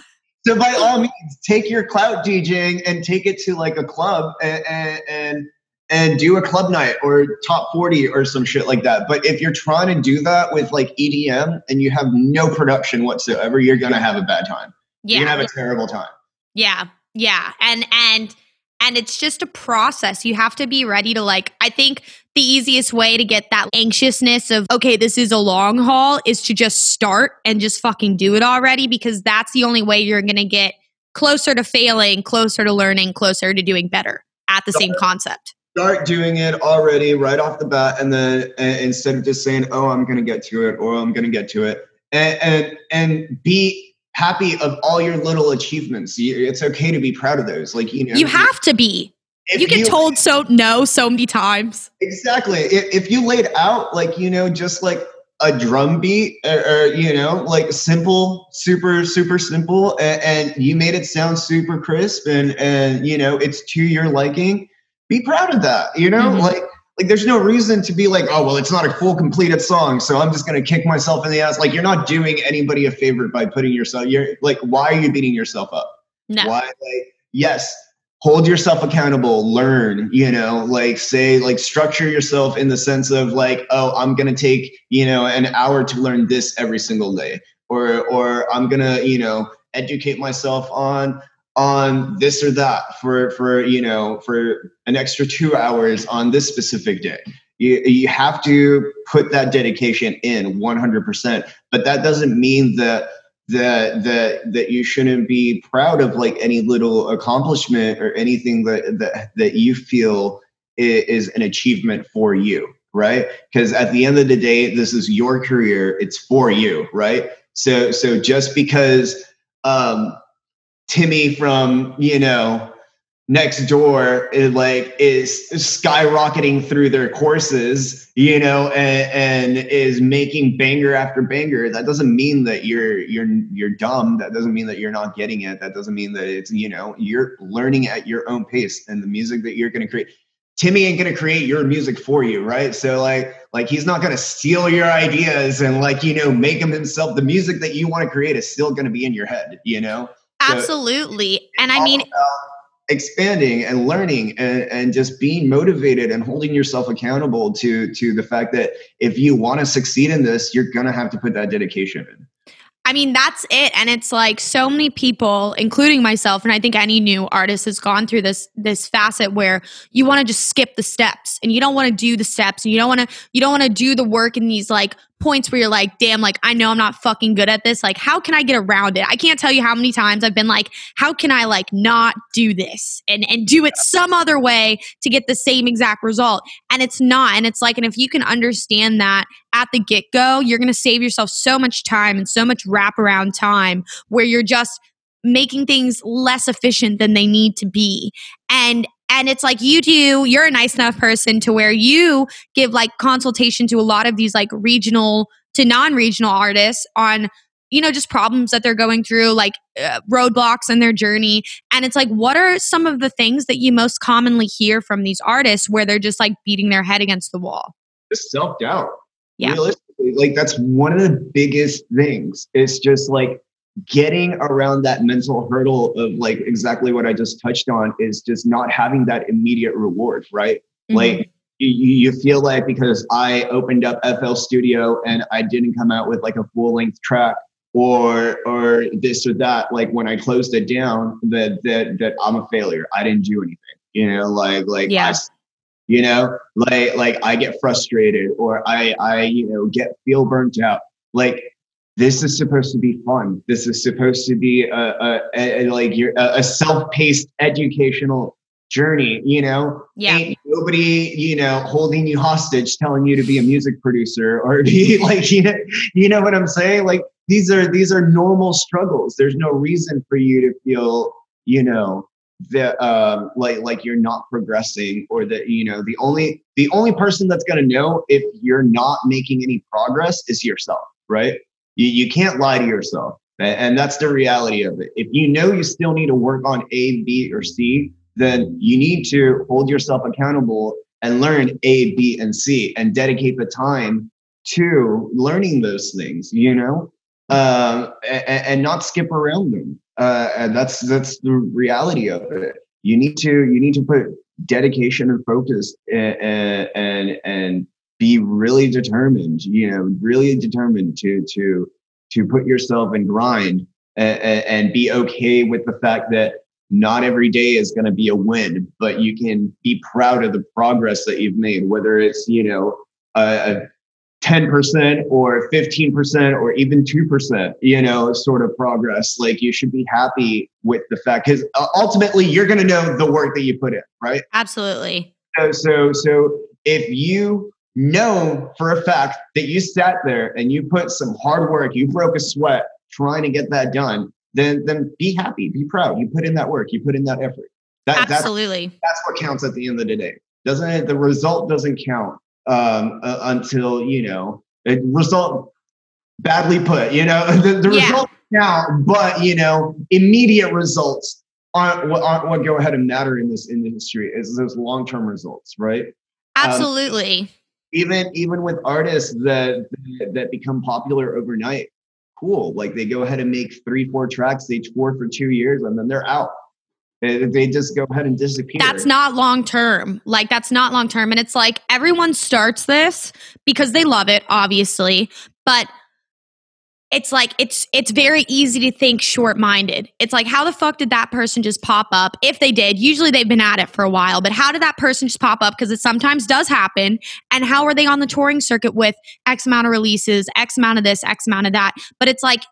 by all means take your clout DJing and take it to like a club and, and, and do a club night or top 40 or some shit like that. But if you're trying to do that with like EDM and you have no production whatsoever, you're going to have a bad time. Yeah. You're going to have a terrible time. Yeah. Yeah. And, and, and it's just a process. You have to be ready to like, I think the easiest way to get that anxiousness of, okay, this is a long haul is to just start and just fucking do it already because that's the only way you're going to get closer to failing, closer to learning, closer to doing better at the same concept. Start doing it already right off the bat and then instead of just saying oh i'm going to get to it or i'm going to get to it and, and and be happy of all your little achievements. It's okay to be proud of those like you know. You have to be you get you, told so no so many times exactly if, if you laid out like you know just like a drum beat or, or, you know like simple super super simple and, and, you made it sound super crisp and and you know it's to your liking be proud of that. You know, mm-hmm. like like there's no reason to be like, oh well, it's not a full completed song, so I'm just gonna kick myself in the ass. Like you're not doing anybody a favor by putting yourself. You're like, why are you beating yourself up? No. Why? Like, yes, hold yourself accountable. Learn. You know, like say like structure yourself in the sense of like, oh, I'm gonna take you know an hour to learn this every single day, or or I'm gonna you know educate myself on on this or that for for you know for an extra two hours on this specific day you, you have to put that dedication in 100% but that doesn't mean that that that that you shouldn't be proud of like any little accomplishment or anything that that, that you feel is an achievement for you right? Because at the end of the day this is your career. It's for you right? So so just because um Timmy from, you know, next door is like is skyrocketing through their courses, you know, and, and is making banger after banger. That doesn't mean that you're you're you're dumb. That doesn't mean that you're not getting it. That doesn't mean that it's, you know, you're learning at your own pace and the music that you're gonna create. Timmy ain't gonna create your music for you, right? So like like he's not gonna steal your ideas and like, you know, make him himself. The music that you want to create is still gonna be in your head, you know? Absolutely. and I mean, expanding and learning and, and just being motivated and holding yourself accountable to to the fact that if you want to succeed in this you're going to have to put that dedication in I mean, that's it. And it's like so many people, including myself, and I think any new artist has gone through this this facet where you want to just skip the steps and you don't want to do the steps and you don't want to you don't want to do the work in these like points where you're like, damn, like I know I'm not fucking good at this. Like, how can I get around it? I can't tell you how many times I've been like, how can I like not do this and and do it some other way to get the same exact result? And it's not. And it's like, and if you can understand that at the get go, you're gonna save yourself so much time and so much wraparound time where you're just making things less efficient than they need to be. And and it's like you do, you're a nice enough person to where you give like consultation to a lot of these like regional to non regional artists on you know just problems that they're going through like uh, roadblocks in their journey. And it's like what are some of the things that you most commonly hear from these artists where they're just like beating their head against the wall? Just self-doubt. Yeah. Realistically like that's one of the biggest things. It's just like getting around that mental hurdle of like exactly what I just touched on is just not having that immediate reward, right? Mm-hmm. Like you, you feel like because I opened up FL Studio and I didn't come out with like a full length track or or this or that, like when I closed it down, that that that I'm a failure. I didn't do anything. You know, like like yeah. I, you know, like like I get frustrated or I I you know get feel burnt out. Like this is supposed to be fun. This is supposed to be a, a, a, a like your a, self-paced educational journey. You know, yeah. Ain't nobody, you know, holding you hostage, telling you to be a music producer or be like, you know, you know what I'm saying? Like these are these are normal struggles. There's no reason for you to feel, you know, that um, like like you're not progressing or that you know the only the only person that's going to know if you're not making any progress is yourself right you, you can't lie to yourself. And that's the reality of it. If you know you still need to work on A, B, or C, then you need to hold yourself accountable and learn A, B, and C and dedicate the time to learning those things, you know, uh, and, and, not skip around them. Uh, and that's that's the reality of it. You need to you need to put dedication and focus and and, and be really determined, you know, really determined to to to put yourself and grind and, and be okay with the fact that not every day is going to be a win, but you can be proud of the progress that you've made, whether it's, you know, a, a 10% or 15% or even 2%, you know, sort of progress. Like you should be happy with the fact because ultimately you're going to know the work that you put in, right? Absolutely. So, so, so if you know for a fact that you sat there and you put some hard work, you broke a sweat trying to get that done, then then be happy, be proud. You put in that work, you put in that effort. That, Absolutely. That's, that's what counts at the end of the day. Doesn't it? The result doesn't count um, uh, until you know it result badly put. You know the, the yeah. result count, but you know immediate results aren't what, aren't what go ahead and matter in this industry. Is those long term results, right? Um, Absolutely. Um, even even with artists that that become popular overnight cool. Like they go ahead and make three four tracks they tour for two years and then they're out. They just go ahead and disappear. That's not long term like that's not long term and it's like everyone starts this because they love it obviously. But it's like it's it's very easy to think short-minded. It's like how the fuck did that person just pop up? If they did, usually they've been at it for a while, but how did that person just pop up because it sometimes does happen and how are they on the touring circuit with x amount of releases, x amount of this, x amount of that? But it's like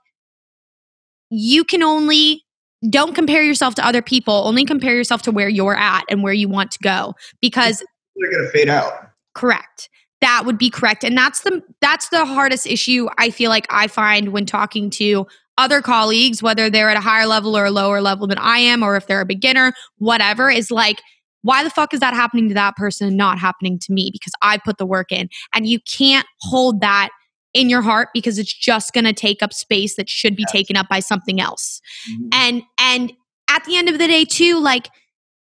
you can only don't compare yourself to other people, only compare yourself to where you're at and where you want to go because they're going to fade out. Correct that would be correct and that's the that's the hardest issue i feel like i find when talking to other colleagues whether they're at a higher level or a lower level than i am or if they're a beginner whatever is like why the fuck is that happening to that person and not happening to me because i put the work in and you can't hold that in your heart because it's just going to take up space that should be yes. taken up by something else mm-hmm. and and at the end of the day too like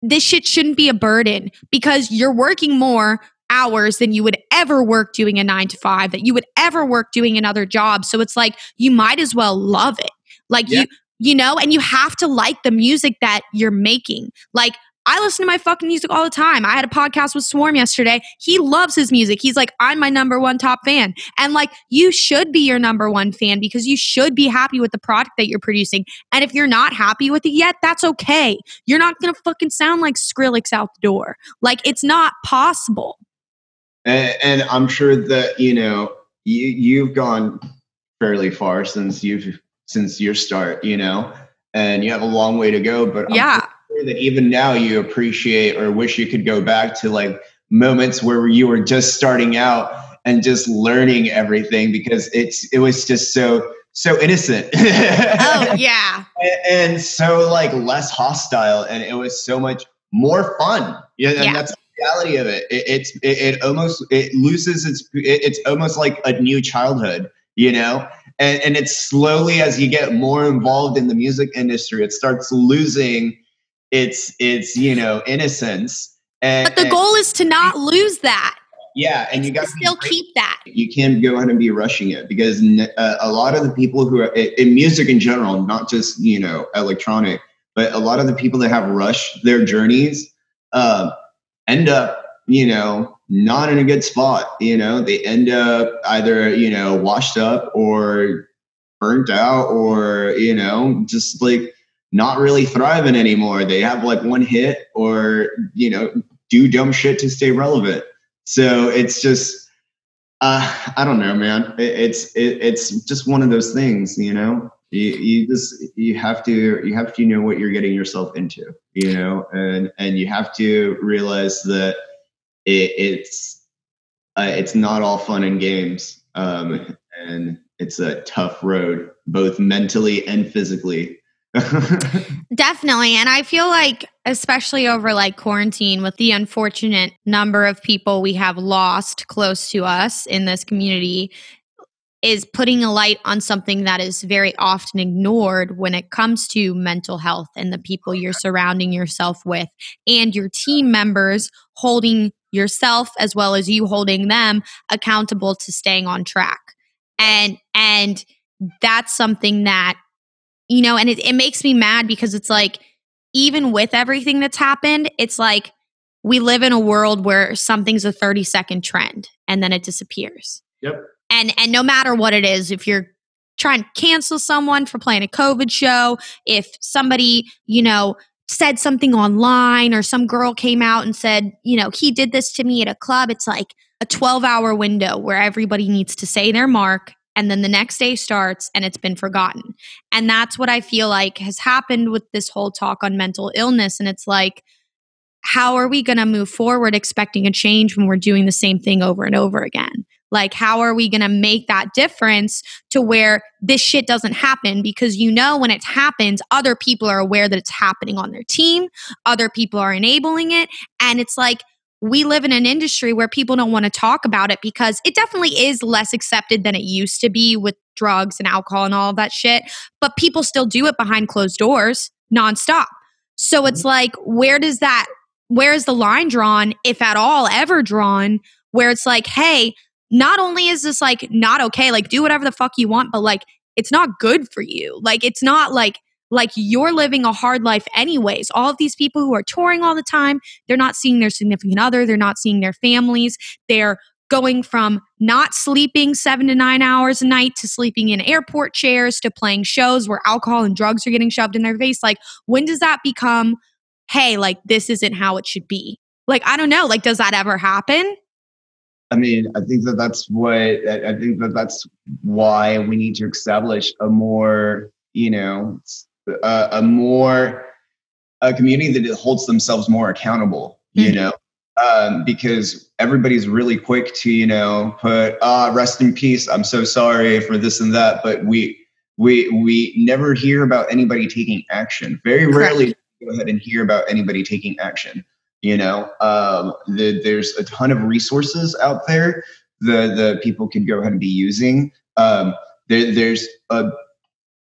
this shit shouldn't be a burden because you're working more hours than you would ever work doing a nine to five, that you would ever work doing another job. So it's like you might as well love it. Like yeah. you, you know, and you have to like the music that you're making. Like I listen to my fucking music all the time. I had a podcast with Swarm yesterday. He loves his music. He's like, I'm my number one top fan. And like, you should be your number one fan because you should be happy with the product that you're producing. And if you're not happy with it yet, that's okay. You're not going to fucking sound like Skrillex out the door. Like, it's not possible and, and I'm sure that you know you you've gone fairly far since you've since your start, you know, and you have a long way to go. But yeah, sure that even now you appreciate or wish you could go back to like moments where you were just starting out and just learning everything because it's it was just so so innocent. oh yeah, and, and, so like less hostile, and it was so much more fun. Yeah, and yeah. that's reality of it. it it's it, it, almost it loses its it, it's almost like a new childhood, you know. And and it's slowly as you get more involved in the music industry, it starts losing its its you know innocence. And, but the goal is to not lose that. Yeah, and you got to still keep that. You can't go ahead and be rushing it because uh, a lot of the people who are in music in general, not just you know electronic, but a lot of the people that have rushed their journeys, uh, end up, you know, not in a good spot. You know, they end up either, you know, washed up or burnt out or, you know, just like not really thriving anymore. They have like one hit or, you know, do dumb shit to stay relevant. So it's just, Uh, I don't know, man. It, it's it, it's just one of those things, you know. You, you just you have to you have to know what you're getting yourself into, you know, and and you have to realize that it, it's uh, it's not all fun and games, um, and it's a tough road, both mentally and physically. Definitely. And I feel like, especially over like quarantine, with the unfortunate number of people we have lost close to us in this community, is putting a light on something that is very often ignored when it comes to mental health and the people you're surrounding yourself with and your team members holding yourself as well as you holding them accountable to staying on track. And and that's something that you know, and it, it makes me mad because it's like, even with everything that's happened, it's like we live in a world where something's a 30 second trend and then it disappears. Yep. And and no matter what it is, if you're trying to cancel someone for playing a COVID show, if somebody, you know, said something online or some girl came out and said, you know, he did this to me at a club, it's like a 12 hour window where everybody needs to say their mark and then the next day starts and it's been forgotten. And that's what I feel like has happened with this whole talk on mental illness. And it's like, how are we going to move forward expecting a change when we're doing the same thing over and over again? Like, how are we going to make that difference to where this shit doesn't happen? Because you know, when it happens, other people are aware that it's happening on their team, other people are enabling it. And it's like, we live in an industry where people don't want to talk about it because it definitely is less accepted than it used to be with drugs and alcohol and all of that shit. But people still do it behind closed doors nonstop. So it's mm-hmm. like, where does that, where is the line drawn, if at all ever drawn, where it's like, hey, not only is this like not okay, like do whatever the fuck you want, but like it's not good for you. Like it's not like, like you're living a hard life anyways. All of these people who are touring all the time, they're not seeing their significant other, they're not seeing their families, they're going from not sleeping seven to nine hours a night to sleeping in airport chairs to playing shows where alcohol and drugs are getting shoved in their face. Like, when does that become, hey, like this isn't how it should be? Like, I don't know. Like, does that ever happen? I mean, I think that that's what I think that that's why we need to establish a more, you know, a, a more a community that holds themselves more accountable you mm-hmm. know? Um, because everybody's really quick to you know put ah rest in peace i'm so sorry for this and that but we we we never hear about anybody taking action. Very rarely go ahead and hear about anybody taking action you know um, the, there's a ton of resources out there that the people could go ahead and be using um, there, there's a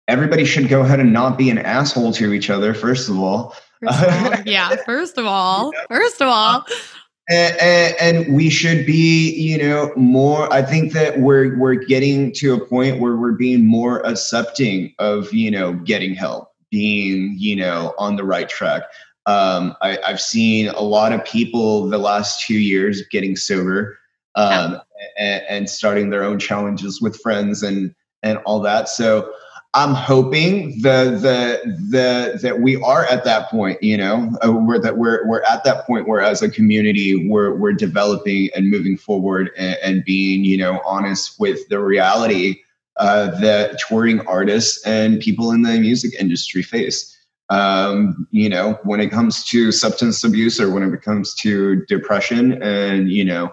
everybody should go ahead and not be an asshole to each other, first of all. First of all yeah, first of all, first of all. And, and, and, we should be, you know, more. I think that we're we're getting to a point where we're being more accepting of, you know, getting help, being, you know, on the right track. Um, I, have seen a lot of people the last two years getting sober um, yeah. and, and starting their own challenges with friends and and all that. So I'm hoping the the the that we are at that point, you know, uh, we're that we're we're at that point where as a community we're we're developing and moving forward and, and being, you know, honest with the reality uh, that touring artists and people in the music industry face. Um, you know, when it comes to substance abuse or when it comes to depression and you know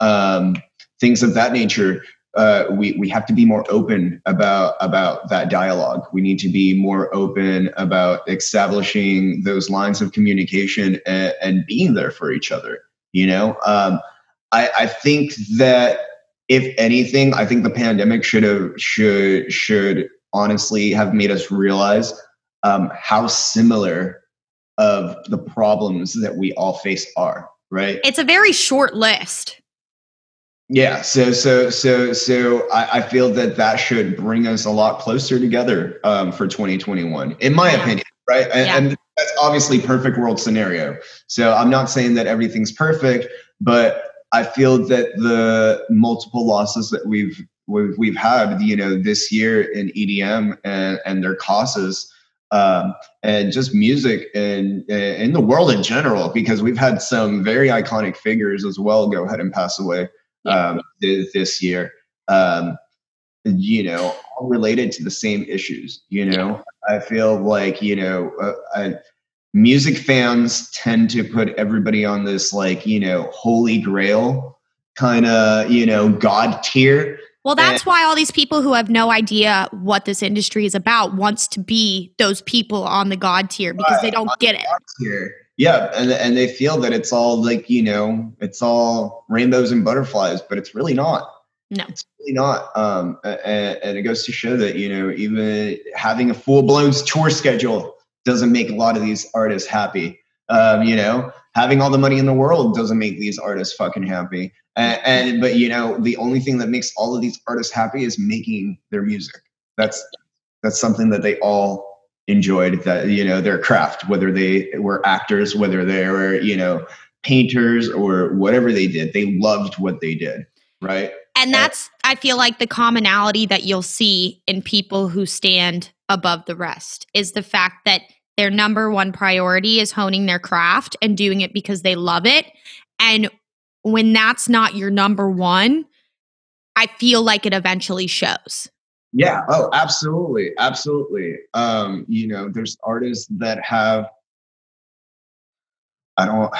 um, things of that nature, uh, we we have to be more open about about that dialogue. We need to be more open about establishing those lines of communication and, and being there for each other. You know, um, I, I think that if anything, I think the pandemic should have should should honestly have made us realize um, how similar of the problems that we all face are. Right. It's a very short list. Yeah, so so so so I, I, feel that that should bring us a lot closer together um, for 2021, in my yeah. opinion, right? And, yeah. and, that's obviously perfect world scenario. So I'm not saying that everything's perfect, but I feel that the multiple losses that we've we've, we've had, you know, this year in EDM and and their causes. Um, and just music and in the world in general, because we've had some very iconic figures as well go ahead and pass away um, th- this year. Um, you know, all related to the same issues. You know, I feel like you know, uh, I, music fans tend to put everybody on this like you know holy grail kind of you know god tier. Well, that's why all these people who have no idea what this industry is about wants to be those people on the god tier because they don't get it. Tier. Yeah, and and they feel that it's all like you know, it's all rainbows and butterflies, but it's really not. No. it's really not. Um, and, and it goes to show that you know, even having a full blown tour schedule doesn't make a lot of these artists happy. Um, you know, having all the money in the world doesn't make these artists fucking happy. And, and but you know, the only thing that makes all of these artists happy is making their music. That's that's something that they all enjoyed. That you know, their craft, whether they were actors, whether they were you know painters or whatever they did, they loved what they did. Right. And that's, I feel like, the commonality that you'll see in people who stand above the rest is the fact that their number one priority is honing their craft and doing it because they love it. And when that's not your number one, I feel like it eventually shows. Yeah. Oh, absolutely. Absolutely. Um, you know, there's artists that have, I don't,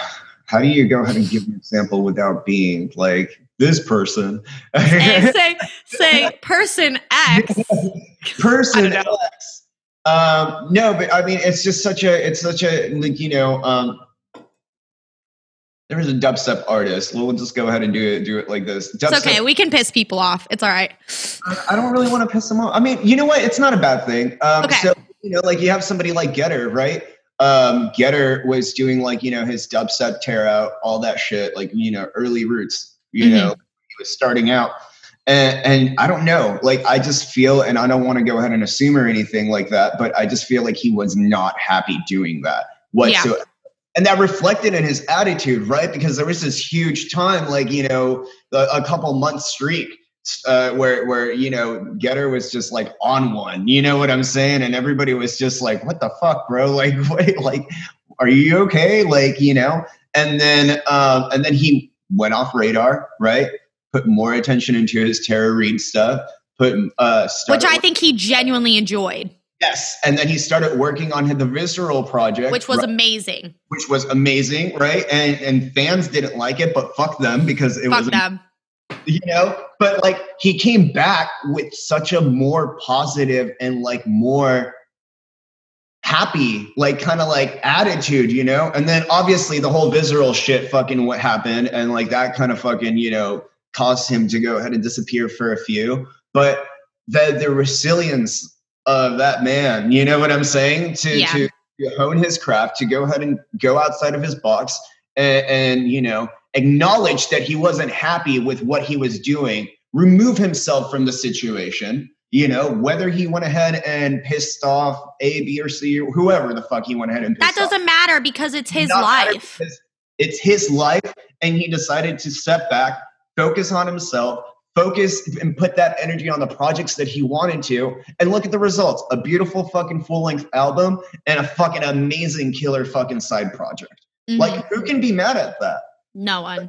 how do you go ahead and give an example without being like this person? Say, say, person X. person X. Um, no, but I mean, it's just such a, it's such a, like, you know, um, there was a dubstep artist. We'll just go ahead and do it, do it like this. Dubstep, It's okay. We can piss people off. It's all right. I- don't really want to piss them off. I mean, you know what? It's not a bad thing. Um, Okay. So, you know, like you have somebody like Getter, right? Um, Getter was doing like, you know, his dubstep tear out, all that shit, like, you know, early roots, you Mhm. know, he was starting out. And, and I don't know, like, I just feel, and I don't want to go ahead and assume or anything like that, but I just feel like he was not happy doing that whatsoever. And that reflected in his attitude, right? Because there was this huge time, like, you know, a, a couple months streak uh, where where you know Getter was just like on one, you know what I'm saying, and everybody was just like, "What the fuck, bro? Like, wait, like, are you okay? Like, you know?" And then um, and then he went off radar, right? Put more attention into his Tara Reid stuff. Put uh, Which I think he genuinely enjoyed, yes, and then he started working on the Visceral project, which was right? amazing. which was amazing, right? And and fans didn't like it, but fuck them because it Fuck was them. you know but like he came back with such a more positive and like more happy like kind of like attitude you know and then obviously the whole visceral shit fucking what happened and like that kind of fucking you know caused him to go ahead and disappear for a few but the the resilience of that man you know what i'm saying to Yeah. to, to hone his craft to go ahead and go outside of his box and, and you know acknowledge that he wasn't happy with what he was doing remove himself from the situation you know whether he went ahead and pissed off a b or c or whoever the fuck he went ahead and That pissed off. doesn't matter because it's his life. it's his life and he decided to step back focus on himself focus and put that energy on the projects that he wanted to and look at the results a beautiful fucking full-length album and a fucking amazing killer fucking side project Mhm. like who can be mad at that no one.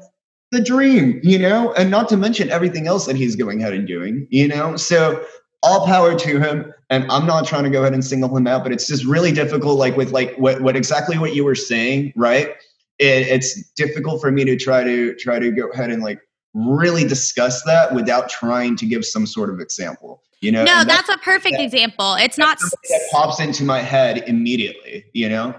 the dream, you know, and not to mention everything else that he's going ahead and doing, you know. So all power to him. And I'm not trying to go ahead and single him out, but it's just really difficult, like with like what what exactly what you were saying, right? It, it's difficult for me to try to try to go ahead and like really discuss that without trying to give some sort of example. You know, No, And that's a perfect yeah. example. It's not. that pops into my head immediately, you know?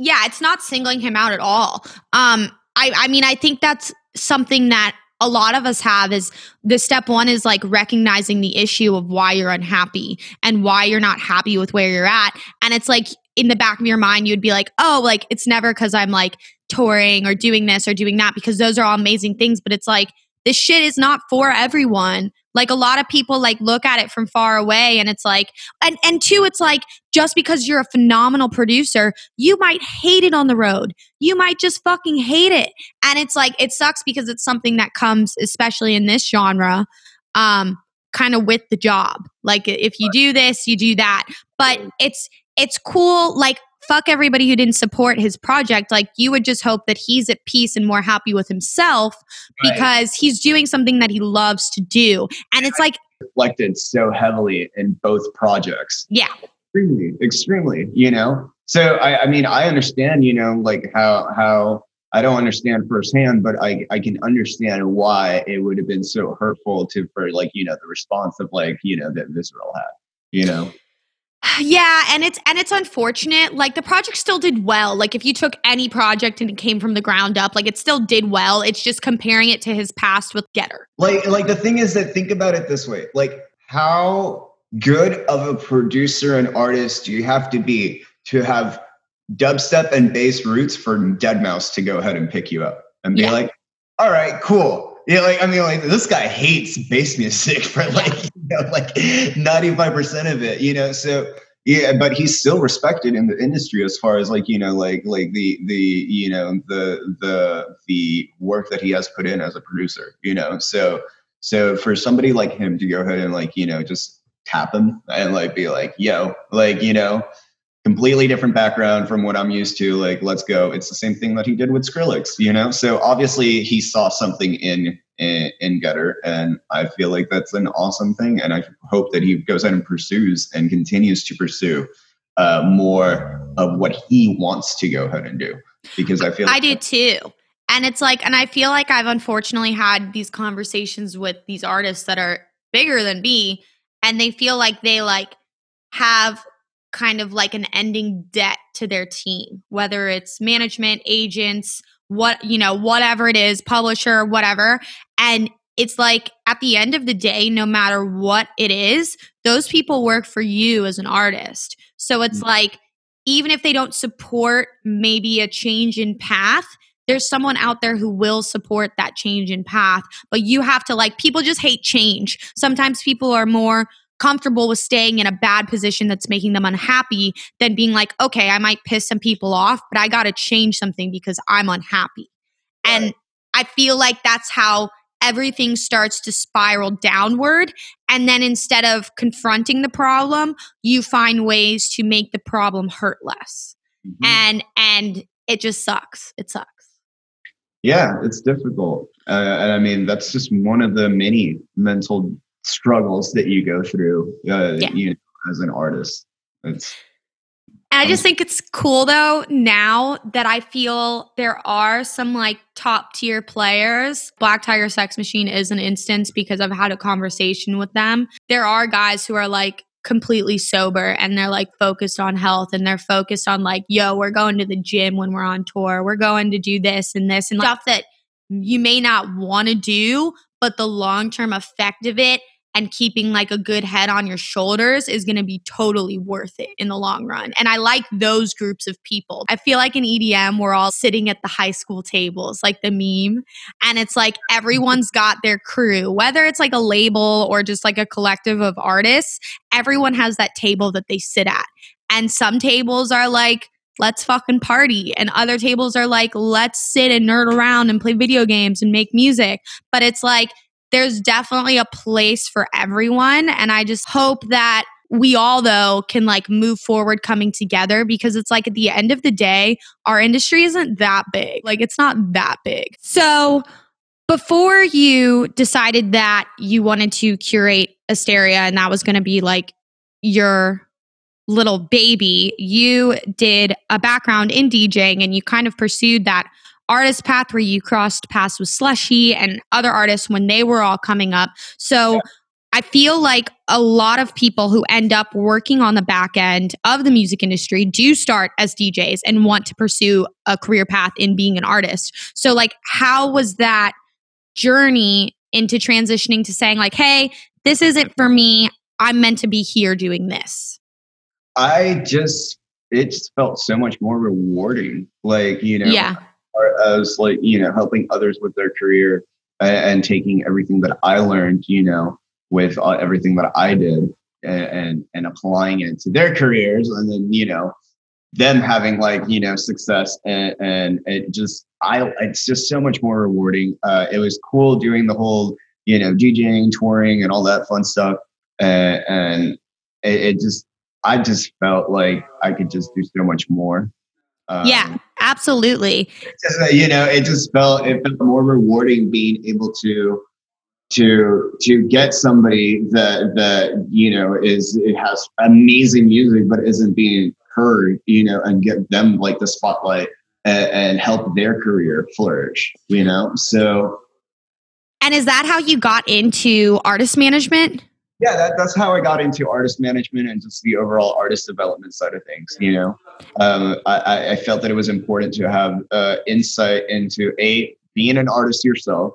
yeah, it's not singling him out at all. Um, I, I mean, I think that's something that a lot of us have is the step one is like recognizing the issue of why you're unhappy and why you're not happy with where you're at. And it's like in the back of your mind, you'd be like, oh, like it's never because I'm like touring or doing this or doing that because those are all amazing things. But it's like this shit is not for everyone. Like a lot of people like look at it from far away and it's like and and two it's like just because you're a phenomenal producer, you might hate it on the road. You might just fucking hate it. And it's like it sucks because it's something that comes especially in this genre um kind of with the job. Like if you do this, you do that. But it's it's cool like fuck everybody who didn't support his project. Like you would just hope that he's at peace and more happy with himself Right. because he's doing something that he loves to do. And it's like, reflected so heavily in both projects. yeah, Extremely, extremely, you know. So I, I mean, I understand, you know, like how how I don't understand firsthand, but I I can understand why it would have been so hurtful to for like you know the response of like you know that Visceral had, you know. Yeah, and it's and it's unfortunate. Like the project still did well. Like if you took any project and it came from the ground up, like it still did well. It's just comparing it to his past with Getter. Like like the thing is that think about it this way, like how good of a producer and artist do you have to be to have dubstep and bass roots for deadmau5 to go ahead and pick you up and be Yeah. like, all right, cool. Yeah, like I mean, like this guy hates bass music for like know, like ninety five percent of it, you know. So yeah, but he's still respected in the industry as far as like you know, like like the the you know the the the work that he has put in as a producer, you know. So so for somebody like him to go ahead and like you know just tap him and like be like, yo, like you know, completely different background from what I'm used to. Like, let's go. It's the same thing that he did with Skrillex, you know. So obviously he saw something in in, in Getter, and I feel like that's an awesome thing. And I hope that he goes out and pursues and continues to pursue uh, more of what he wants to go ahead and do. Because I feel I like do too. And it's like, and I feel like I've unfortunately had these conversations with these artists that are bigger than me, and they feel like they like have kind of like an ending debt to their team, whether it's management, agents, what, you know, whatever it is, publisher, whatever. And it's like at the end of the day, no matter what it is, those people work for you as an artist. So it's Mm. like, even if they don't support maybe a change in path, there's someone out there who will support that change in path. But you have to like, people just hate change. Sometimes people are more comfortable with staying in a bad position that's making them unhappy than being like, okay, I might piss some people off, but I got to change something because I'm unhappy. And I feel like that's how everything starts to spiral downward. And then instead of confronting the problem, you find ways to make the problem hurt less. Mhm. And and it just sucks. It sucks. Yeah, it's difficult. Uh, and I mean, that's just one of the many mental struggles that you go through uh, Yeah. you know, as an artist. It's I just Um, think it's cool though now that I feel there are some like top tier players. Black Tiger Sex Machine is an instance because I've had a conversation with them. There are guys who are like completely sober and they're like focused on health and they're focused on like, yo, we're going to the gym when we're on tour. We're going to do this and this and stuff that you may not want to do, but the long term effect of it and keeping like a good head on your shoulders is going to be totally worth it in the long run. And I like those groups of people. I feel like in EDM, we're all sitting at the high school tables, like the meme. And it's like everyone's got their crew, whether it's like a label or just like a collective of artists, everyone has that table that they sit at. And some tables are like, let's fucking party. And other tables are like, let's sit and nerd around and play video games and make music. But it's like, there's definitely a place for everyone. And I just hope that we all, though, can like move forward coming together because it's like at the end of the day, our industry isn't that big. Like, it's not that big. So, before you decided that you wanted to curate Asteria and that was going to be like your little baby, you did a background in DJing and you kind of pursued that artist path where you crossed paths with Slushii and other artists when they were all coming up. So Yeah. I feel like a lot of people who end up working on the back end of the music industry do start as DJs and want to pursue a career path in being an artist. So, like, how was that journey into transitioning to saying, like, hey, this isn't for me. I'm meant to be here doing this? I just it just felt so much more rewarding. Like you know, Yeah. as like you know helping others with their career and, and taking everything that I learned, you know, with uh, everything that I did and, and and applying it to their careers, and then you know them having like you know success and and it just I it's just so much more rewarding. Uh, it was cool doing the whole you know DJing, touring, and all that fun stuff, uh, and it, it just I just felt like I could just do so much more. Um, yeah, absolutely. Just, you know, it just felt it felt more rewarding being able to to to get somebody that that you know is it has amazing music but isn't being heard, you know, and get them like the spotlight and, and help their career flourish, you know. So, and is that how you got into artist management? Yeah, that, that's how I got into artist management and just the overall artist development side of things. You know, um, I, I, felt that it was important to have uh, insight into a being an artist yourself,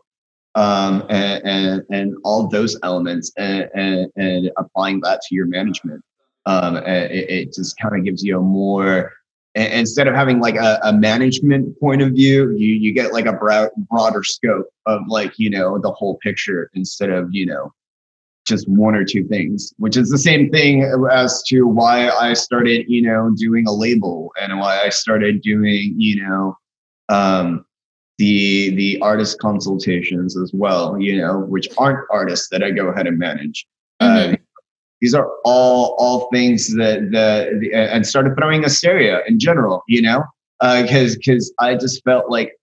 um, and, and, and all those elements, and, and, and applying that to your management. Um, it, it just kind of gives you a more instead of having like a, a, management point of view you you get like a broad, broader scope of like you know the whole picture instead of you know just one or two things, which is the same thing as to why I started, you know, doing a label and why I started doing, you know, um, the the artist consultations as well, you know, which aren't artists that I go ahead and manage. Mm-hmm. Uh, these are all all things that the, and started throwing Asteria in general, you know, because uh, because I just felt like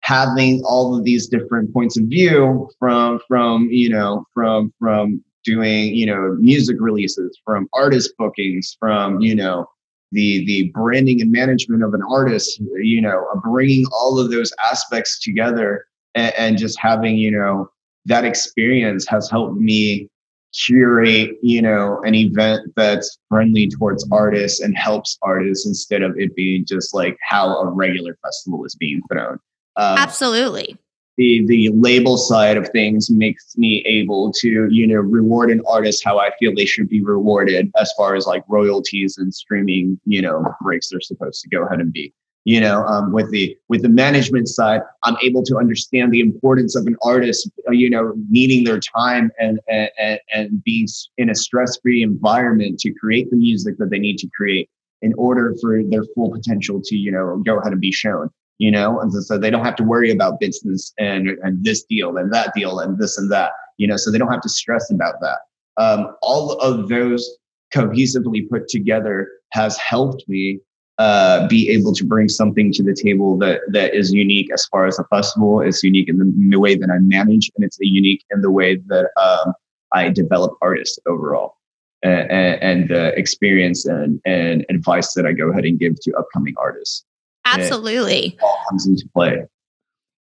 having all of these different points of view from from you know from from doing you know music releases from artist bookings from you know the the branding and management of an artist you know bringing all of those aspects together and, and just having you know that experience has helped me curate you know an event that's friendly towards artists and helps artists instead of it being just like how a regular festival is being thrown. Um, absolutely the the label side of things makes me able to you know reward an artist how I feel they should be rewarded as far as like royalties and streaming you know breaks they're supposed to go ahead and be. You know um, with the with the management side i'm able to understand the importance of an artist uh, you know needing their time and and, and being in a stress-free environment to create the music that they need to create in order for their full potential to you know go ahead and be shown you know, and so they don't have to worry about business and and this deal and that deal and this and that, you know, so they don't have to stress about that. Um, all of those cohesively put together has helped me uh, be able to bring something to the table that that is unique as far as a festival. It's unique in the, in the way that I manage, and it's unique in the way that um, I develop artists overall, and, and the experience and, and advice that I go ahead and give to upcoming artists. Absolutely. all comes into play.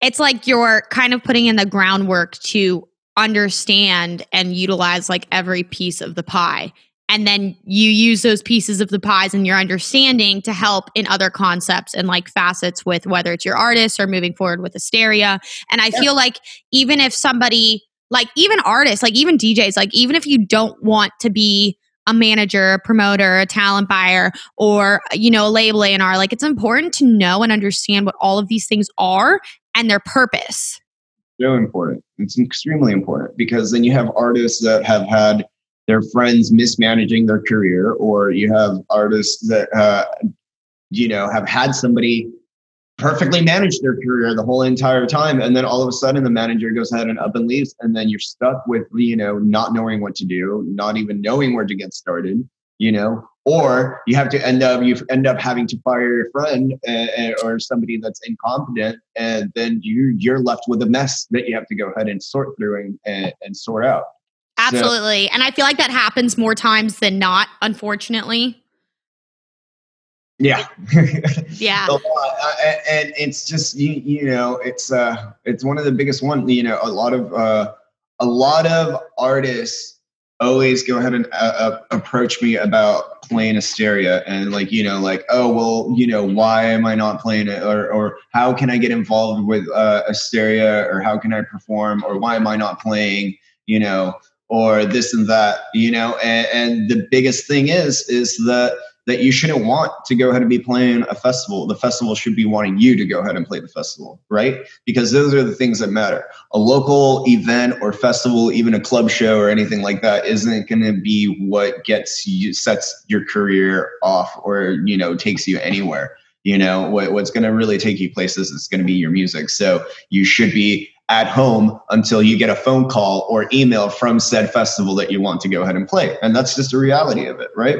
It's like you're kind of putting in the groundwork to understand and utilize like every piece of the pie. And then you use those pieces of the pies and your understanding to help in other concepts and like facets with whether it's your artist or moving forward with Asteria. And I yeah. feel like even if somebody, like even artists, like even DJs, like even if you don't want to be a manager, a promoter, a talent buyer, or you know, a label A&R. Like it's important to know and understand what all of these things are and their purpose. So important. It's extremely important because then you have artists that have had their friends mismanaging their career, or you have artists that uh, you know have had somebody perfectly managed their career the whole entire time. And then all of a sudden the manager goes ahead and up and leaves. And then you're stuck with you know not knowing what to do not even knowing where to get started you know or you have to end up you end up having to fire your friend uh, or somebody that's incompetent. And then you you're left with a mess that you have to go ahead and sort through and, and, and sort out. Absolutely. So, and i feel like that happens more times than not unfortunately yeah. yeah. Uh, and it's just you you know it's uh it's one of the biggest one you know a lot of uh a lot of artists always go ahead and uh, uh, approach me about playing Asteria and like you know like oh well you know why am I not playing it? Or or how can I get involved with uh, Asteria? Or how can I perform? Or why am I not playing? You know or this and that you know and, and the biggest thing is is that that you shouldn't want to go ahead and be playing a festival. The festival should be wanting you to go ahead and play the festival, right? Because those are the things that matter. A local event or festival, even a club show or anything like that, isn't going to be what gets you sets your career off or you know takes you anywhere. You know what, what's going to really take you places is going to be your music. So you should be at home until you get a phone call or email from said festival that you want to go ahead and play, and that's just the reality of it, right?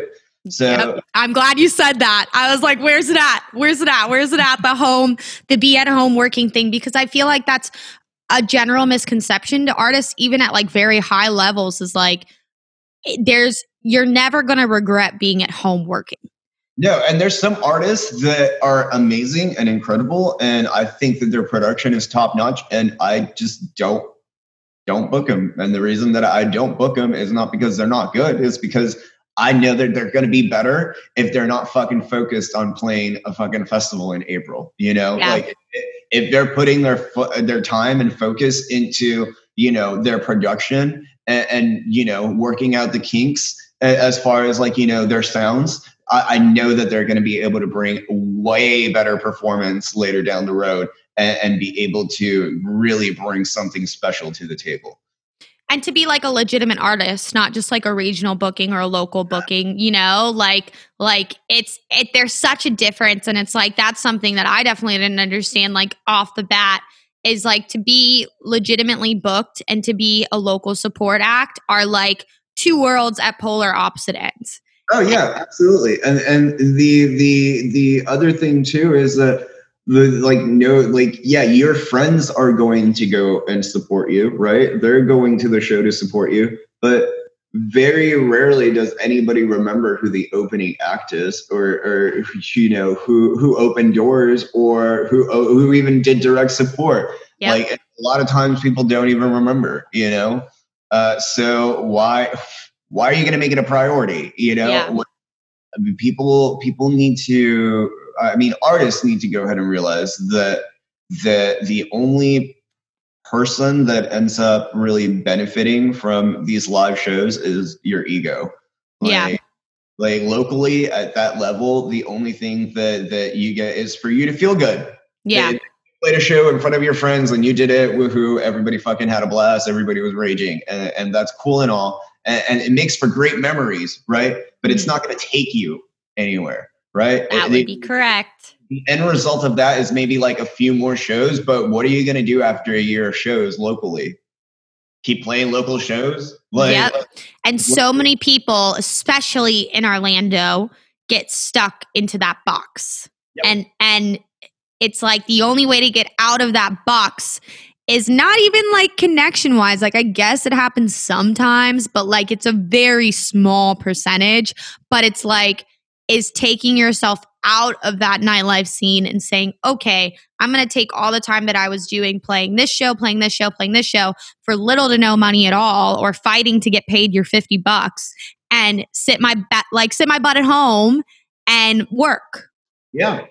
So Yep. I'm glad you said that. I was like, where's it at? Where's it at? Where's it at? The home, the be at home working thing, because I feel like that's a general misconception to artists, even at like very high levels, is like, eh, there's, you're never going to regret being at home working. No, and there's some artists that are amazing and incredible, and I think that their production is top notch, and I just don't don't book them. And the reason that I don't book them is not because they're not good; it's because I know that they're going to be better if they're not fucking focused on playing a fucking festival in April. You know, Yeah. like if they're putting their fo- their time and focus into you know their production and, and you know working out the kinks as far as like you know their sounds I, I know that they're going to be able to bring way better performance later down the road and, and be able to really bring something special to the table. And to be like a legitimate artist not just like a regional booking or a local booking you know? Like like it's it there's such a difference and it's like that's something that i definitely didn't understand like off the bat is like to be legitimately booked and to be a local support act are like two worlds at polar opposite ends Oh yeah, absolutely. And and the the the other thing too is that the like no like yeah, your friends are going to go and support you, right? They're going to the show to support you, but very rarely does anybody remember who the opening act is or or you know who who opened doors or who who even did direct support Yep. like a lot of times people don't even remember you know uh, so why why are you going to make it a priority you know Yeah. What- I mean, people people need to i mean artists need to go ahead and realize that the the only person that ends up really benefiting from these live shows is your ego. Yeah. Like- like locally at that level the only thing that that you get is for you to feel good. Yeah. You played a show in front of your friends and you did it woohoo everybody fucking had a blast everybody was raging and, and that's cool and all and, and it makes for great memories right? But it's Mhm. not going to take you anywhere right that And would the- be correct the end result of that is maybe like a few more shows but what are you going to do after a year of shows locally keep playing local shows like Yep. Uh, and so many people, especially in Orlando, get stuck into that box. Yep. And and it's like the only way to get out of that box is not even like connection wise. Like I guess it happens sometimes, but like it's a very small percentage, but it's like is taking yourself out of that nightlife scene and saying, "Okay, I'm going to take all the time that I was doing playing this show, playing this show, playing this show for little to no money at all or fighting to get paid your 50 bucks and sit my ba- like sit my butt at home and work. Yeah.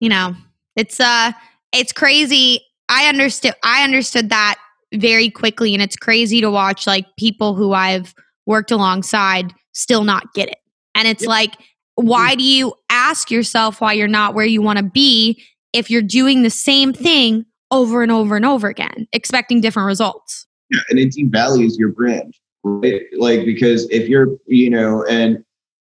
You know it's uh it's crazy. I understood i understood that very quickly and it's crazy to watch like people who i've worked alongside still not get it and it's like why mm. do you ask yourself why you're not where you want to be if you're doing the same thing over and over and over again expecting different results Yeah, and it devalues your brand, right? Like because if you're, you know, and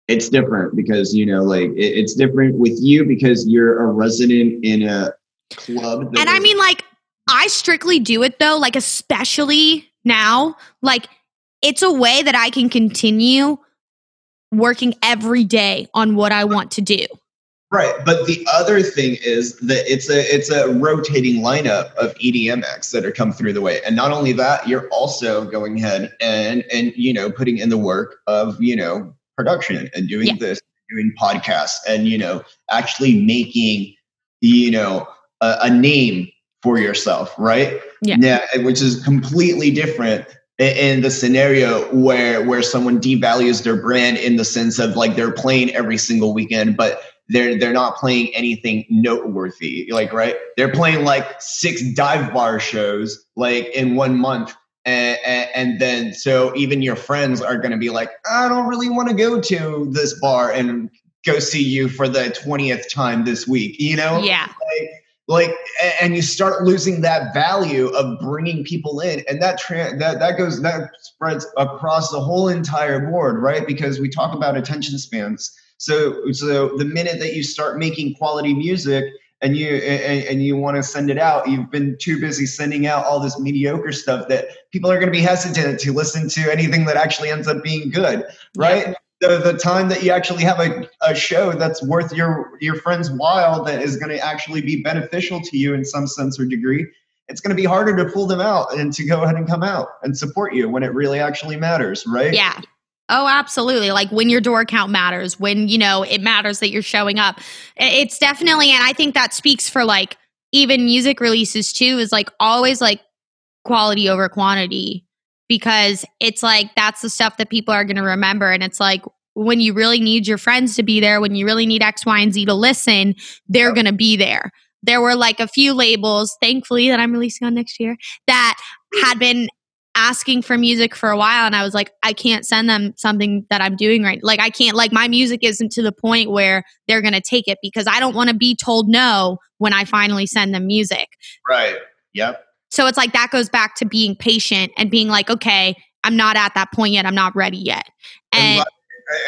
it's different because you know, like it, it's different with you because you're a resident in a club. And I mean, like, I strictly do it though, like, especially now, like, it's a way that I can continue working every day on what I want to do. right. But the other thing is that it's a it's a rotating lineup of EDM acts that are come through the way, and not only that, you're also going ahead and and you know putting in the work of you know production and doing Yeah. this, doing podcasts, and you know actually making you know a, a name for yourself, right? Yeah. Yeah, which is completely different in the scenario where where someone devalues their brand in the sense of like they're playing every single weekend, but they're they're not playing anything noteworthy. Like right, they're playing like six dive bar shows like in one month. And, and, and then so even your friends are going to be like i don't really want to go to this bar and go see you for the 20th time this week you know Yeah. like a- and you start losing that value of bringing people in and that tra- that that goes that spreads across the whole entire board right? Because we talk about attention spans. So so the minute that you start making quality music and you and, and you want to send it out you've been too busy sending out all this mediocre stuff that people are going to be hesitant to listen to anything that actually ends up being good right the, the time that you actually have a, a show that's worth your your friend's while that is going to actually be beneficial to you in some sense or degree it's going to be harder to pull them out and to go ahead and come out and support you when it really actually matters right Yeah. Oh, absolutely. Like when your door count matters, when, you know, it matters that you're showing up. It's definitely, and I think that speaks for like even music releases too, is like always like quality over quantity because it's like that's the stuff that people are going to remember. And it's like when you really need your friends to be there, when you really need X, Y, and Z to listen, they're Yep. going to be there. There were like a few labels, thankfully, that I'm releasing on next year that had been asking for music for a while and I was like I can't send them something that I'm doing right like I can't like my music isn't to the point where they're going to take it because I don't want to be told no when I finally send them music right yep so it's like that goes back to being patient and being like okay I'm not at that point yet. I'm not ready yet. I'm and glad-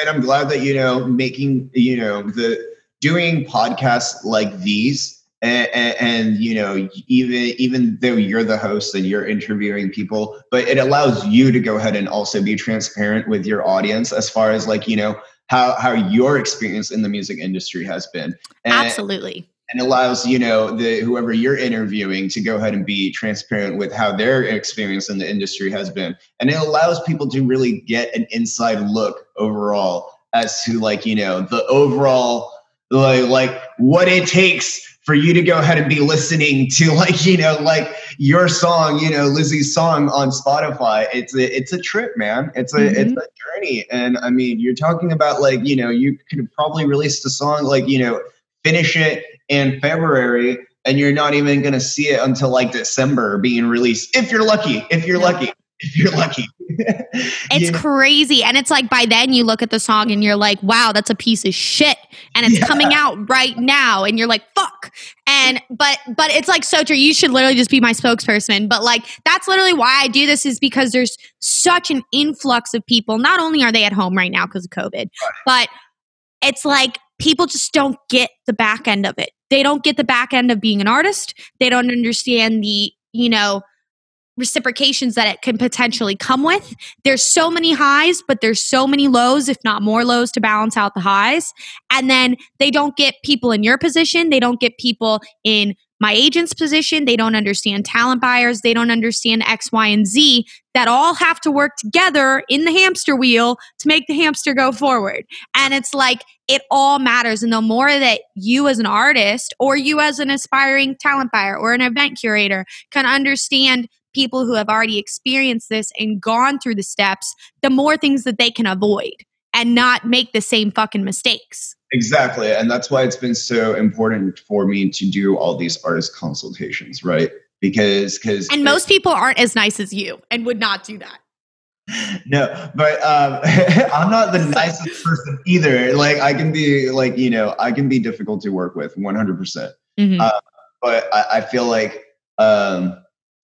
and I'm glad that you know making you know the doing podcasts like these and, and, and you know even even though you're the host and you're interviewing people but it allows you to go ahead and also be transparent with your audience as far as like you know how how your experience in the music industry has been. And, absolutely and allows you know the whoever you're interviewing to go ahead and be transparent with how their experience in the industry has been. And it allows people to really get an inside look overall as to like you know the overall like like what it takes for you to go ahead and be listening to like you know like your song you know lizzie's song on spotify. It's a it's a trip man. It's a it's mm-hmm. a journey. And i mean you're talking about like you know you could probably release the song like you know finish it in February and you're not even going to see it until like December being released if you're lucky if you're lucky if you're lucky It's know? crazy. And it's like by then you look at the song and you're like, wow, that's a piece of shit. And it's Yeah. coming out right now. And you're like, fuck. And but but it's like so true. You should literally just be my spokesperson. But like that's literally why I do this is because there's such an influx of people. Not only are they at home right now because of COVID, but it's like people just don't get the back end of it. They don't get the back end of being an artist. They don't understand the, you know, reciprocations that it can potentially come with. There's so many highs, but there's so many lows, if not more lows, to balance out the highs. And then they don't get people in your position. They don't get people in my agent's position. They don't understand talent buyers. They don't understand X, Y, and Z that all have to work together in the hamster wheel to make the hamster go forward. And it's like it all matters. And the more that you as an artist or you as an aspiring talent buyer or an event curator can understand people who have already experienced this and gone through the steps, the more things that they can avoid and not make the same fucking mistakes. Exactly and that's why it's been so important for me to do all these artist consultations right because because And most people aren't as nice as you and would not do that. no but um i'm not the nicest person either like i can be like you know i can be difficult to work with 100% Mhm. Uh, but I, I feel like um,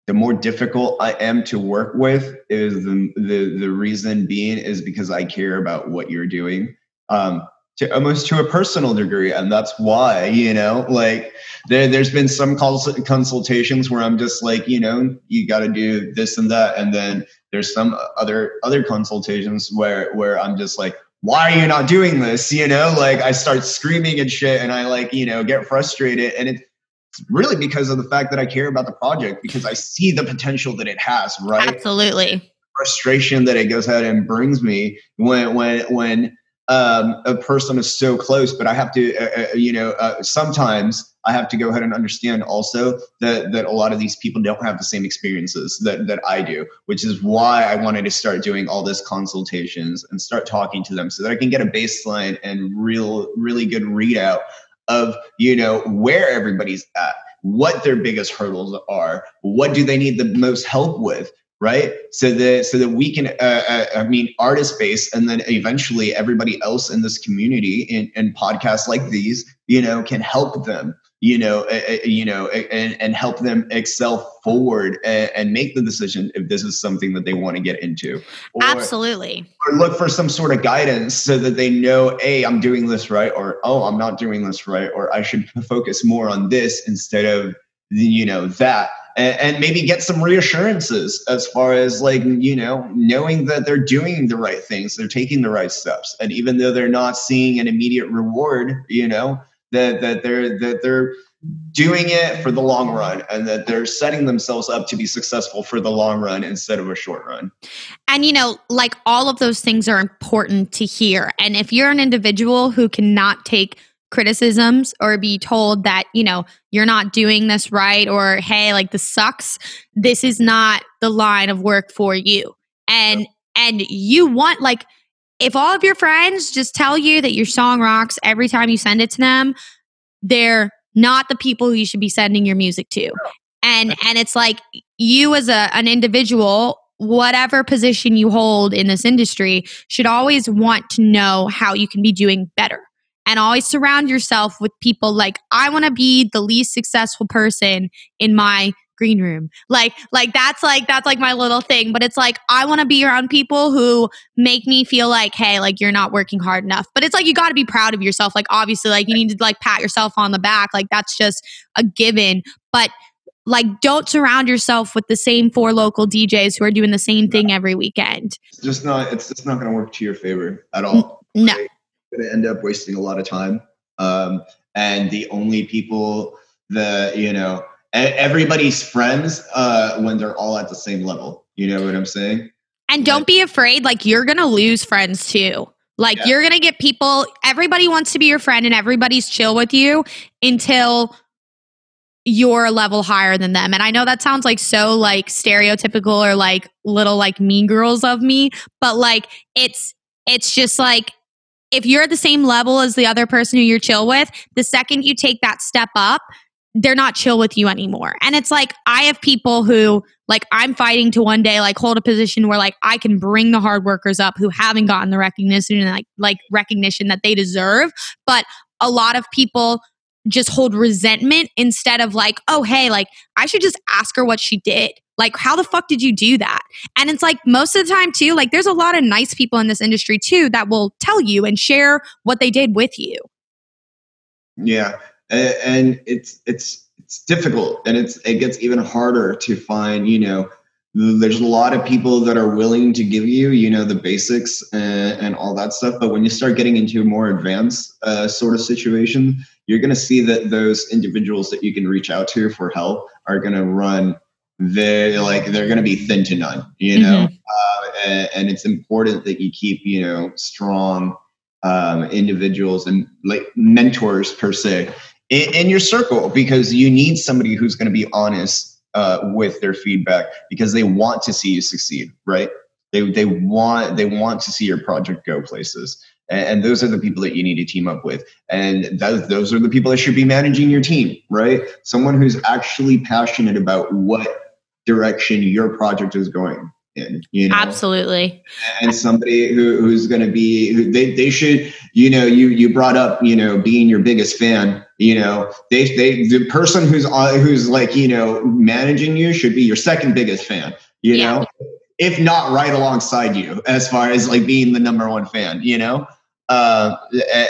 the more difficult I am to work with is the, the the reason being is because I care about what you're doing um, to almost to a personal degree, and that's why you know like there there's been some cons- consultations where I'm just like you know you got to do this and that, and then there's some other other consultations where where I'm just like why are you not doing this you know like i start screaming and shit and i like you know get frustrated and it's really because of the fact that i care about the project because i see the potential that it has right Absolutely. frustration that it goes ahead and brings me when when when um, a person is so close but i have to uh, uh, you know uh, sometimes i have to go ahead and understand also that that a lot of these people don't have the same experiences that that i do which is why i wanted to start doing all this consultations and start talking to them so that i can get a baseline and real really good readout of you know where everybody's at what their biggest hurdles are what do they need the most help with right? So that so that we can uh, uh, i mean artist base and then eventually everybody else in this community in, in podcasts like these you know can help them you know uh, you know and, and help them excel forward and, and make the decision if this is something that they want to get into. Or, Absolutely. or look for some sort of guidance so that they know hey i'm doing this right or oh i'm not doing this right or i should focus more on this instead of you know that and, maybe get some reassurances as far as like you know knowing that they're doing the right things they're taking the right steps and even though they're not seeing an immediate reward you know that that they're that they're doing it for the long run and that they're setting themselves up to be successful for the long run instead of a short run. And you know, like all of those things are important to hear. And if you're an individual who cannot take criticisms or be told that, you know, you're not doing this right or hey, like this sucks, this is not the line of work for you. And and you want like if all of your friends just tell you that your song rocks every time you send it to them, they're not the people who you should be sending your music to. And and it's like you as a an individual whatever position you hold in this industry should always want to know how you can be doing better and always surround yourself with people like I want to be the least successful person in my green room. Like like that's like that's like my little thing, but it's like I want to be around people who make me feel like hey, like you're not working hard enough. But it's like you got to be proud of yourself. Like obviously like you need to like pat yourself on the back. Like that's just a given. But like don't surround yourself with the same four local DJs who are doing the same thing every weekend. It's just not it's just not going to work to your favor at all. No. Going to end up wasting a lot of time. Um, and the only people that, you know, everybody's friends uh, when they're all at the same level. You know what I'm saying? And don't be afraid, like, you're going to lose friends too. Like, yeah. you're going to get people, everybody wants to be your friend and everybody's chill with you until you're a level higher than them. And I know that sounds like so like stereotypical or like little like mean girls of me, but like it's it's just like if you're at the same level as the other person who you're chill with, the second you take that step up, they're not chill with you anymore. And it's like I have people who like I'm fighting to one day like hold a position where like I can bring the hard workers up who haven't gotten the recognition and like like recognition that they deserve, but a lot of people just hold resentment instead of like, "Oh, hey, like I should just ask her what she did." Like, how the fuck did you do that? And it's like most of the time, too, like there's a lot of nice people in this industry, too, that will tell you and share what they did with you. Yeah and it's it's it's difficult and it's it gets even harder to find you know there's a lot of people that are willing to give you you know the basics and, and all that stuff but when you start getting into a more advanced uh, sort of situation you're going to see that those individuals that you can reach out to for help are going to run they like they're going to be thin to none you know mm-hmm. uh, and, and, it's important that you keep you know strong um, individuals and like mentors per se in, in your circle because you need somebody who's going to be honest uh, with their feedback because they want to see you succeed, right? They, they want they want to see your project go places, and, and those are the people that you need to team up with, and that, those are the people that should be managing your team, right? Someone who's actually passionate about what direction your project is going in you know? Absolutely. And somebody who, who's going to be who they, they should you know you you brought up you know being your biggest fan you know? They they the person who's on who's like you know managing you should be your second biggest fan you yeah. know? If not right alongside you as far as like being the number one fan you know uh,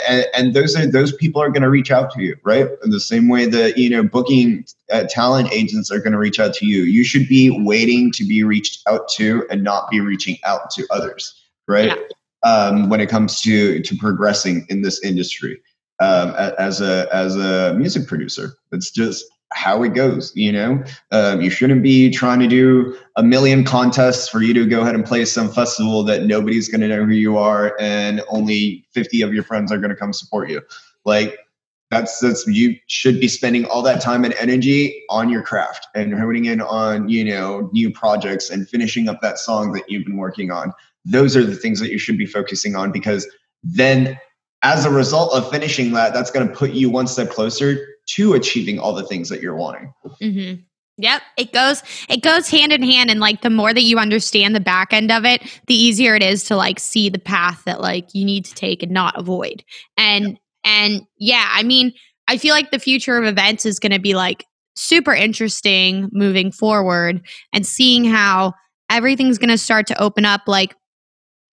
and, and, those are those people are going to reach out to you, right? In the same way that you know booking uh, talent agents are going to reach out to you. You should be waiting to be reached out to and not be reaching out to others, right? Yeah. Um, when it comes to to progressing in this industry um, as a as a music producer, it's just how it goes. You know, um, you shouldn't be trying to do a million contests for you to go ahead and play some festival that nobody's going to know who you are, and only fifty of your friends are going to come support you. Like that's that's you should be spending all that time and energy on your craft and honing in on you know new projects and finishing up that song that you've been working on. Those are the things that you should be focusing on because then as a result of finishing that, that's going to put you one step closer to achieving all the things that you're wanting. Mm-hmm. Yep, it goes it goes hand in hand and like the more that you understand the back end of it, the easier it is to like see the path that like you need to take and not avoid. And yep. and yeah, I mean, I feel like the future of events is going to be like super interesting moving forward and seeing how everything's going to start to open up like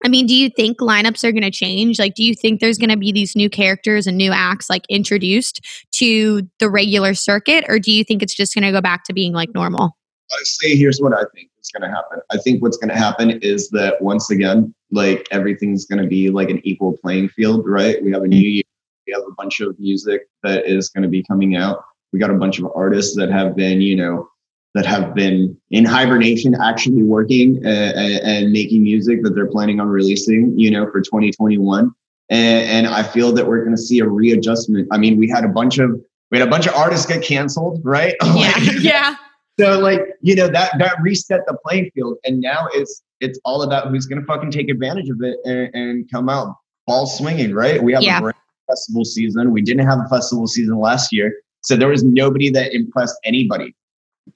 I mean, do you think lineups are going to change? Like, do you think there's going to be these new characters and new acts like introduced to the regular circuit, or do you think it's just going to go back to being like normal? honestly, here's what I think is going to happen. I think what's going to happen is that once again, like everything's going to be like an equal playing field, right? We have a mm-hmm. new year, we have a bunch of music that is going to be coming out. We got a bunch of artists that have been, you know, that have been in hibernation, actually working uh, and making music that they're planning on releasing, you know, for 2021. And, and I feel that we're going to see a readjustment. I mean, we had a bunch of we had a bunch of artists get canceled, right? Yeah, yeah. So like, you know, that that reset the playing field. And now it's it's all about who's gonna fucking take advantage of it and, and come out ball swinging, right? We have yeah. a festival season. We didn't have a festival season last year. So there was nobody that impressed anybody.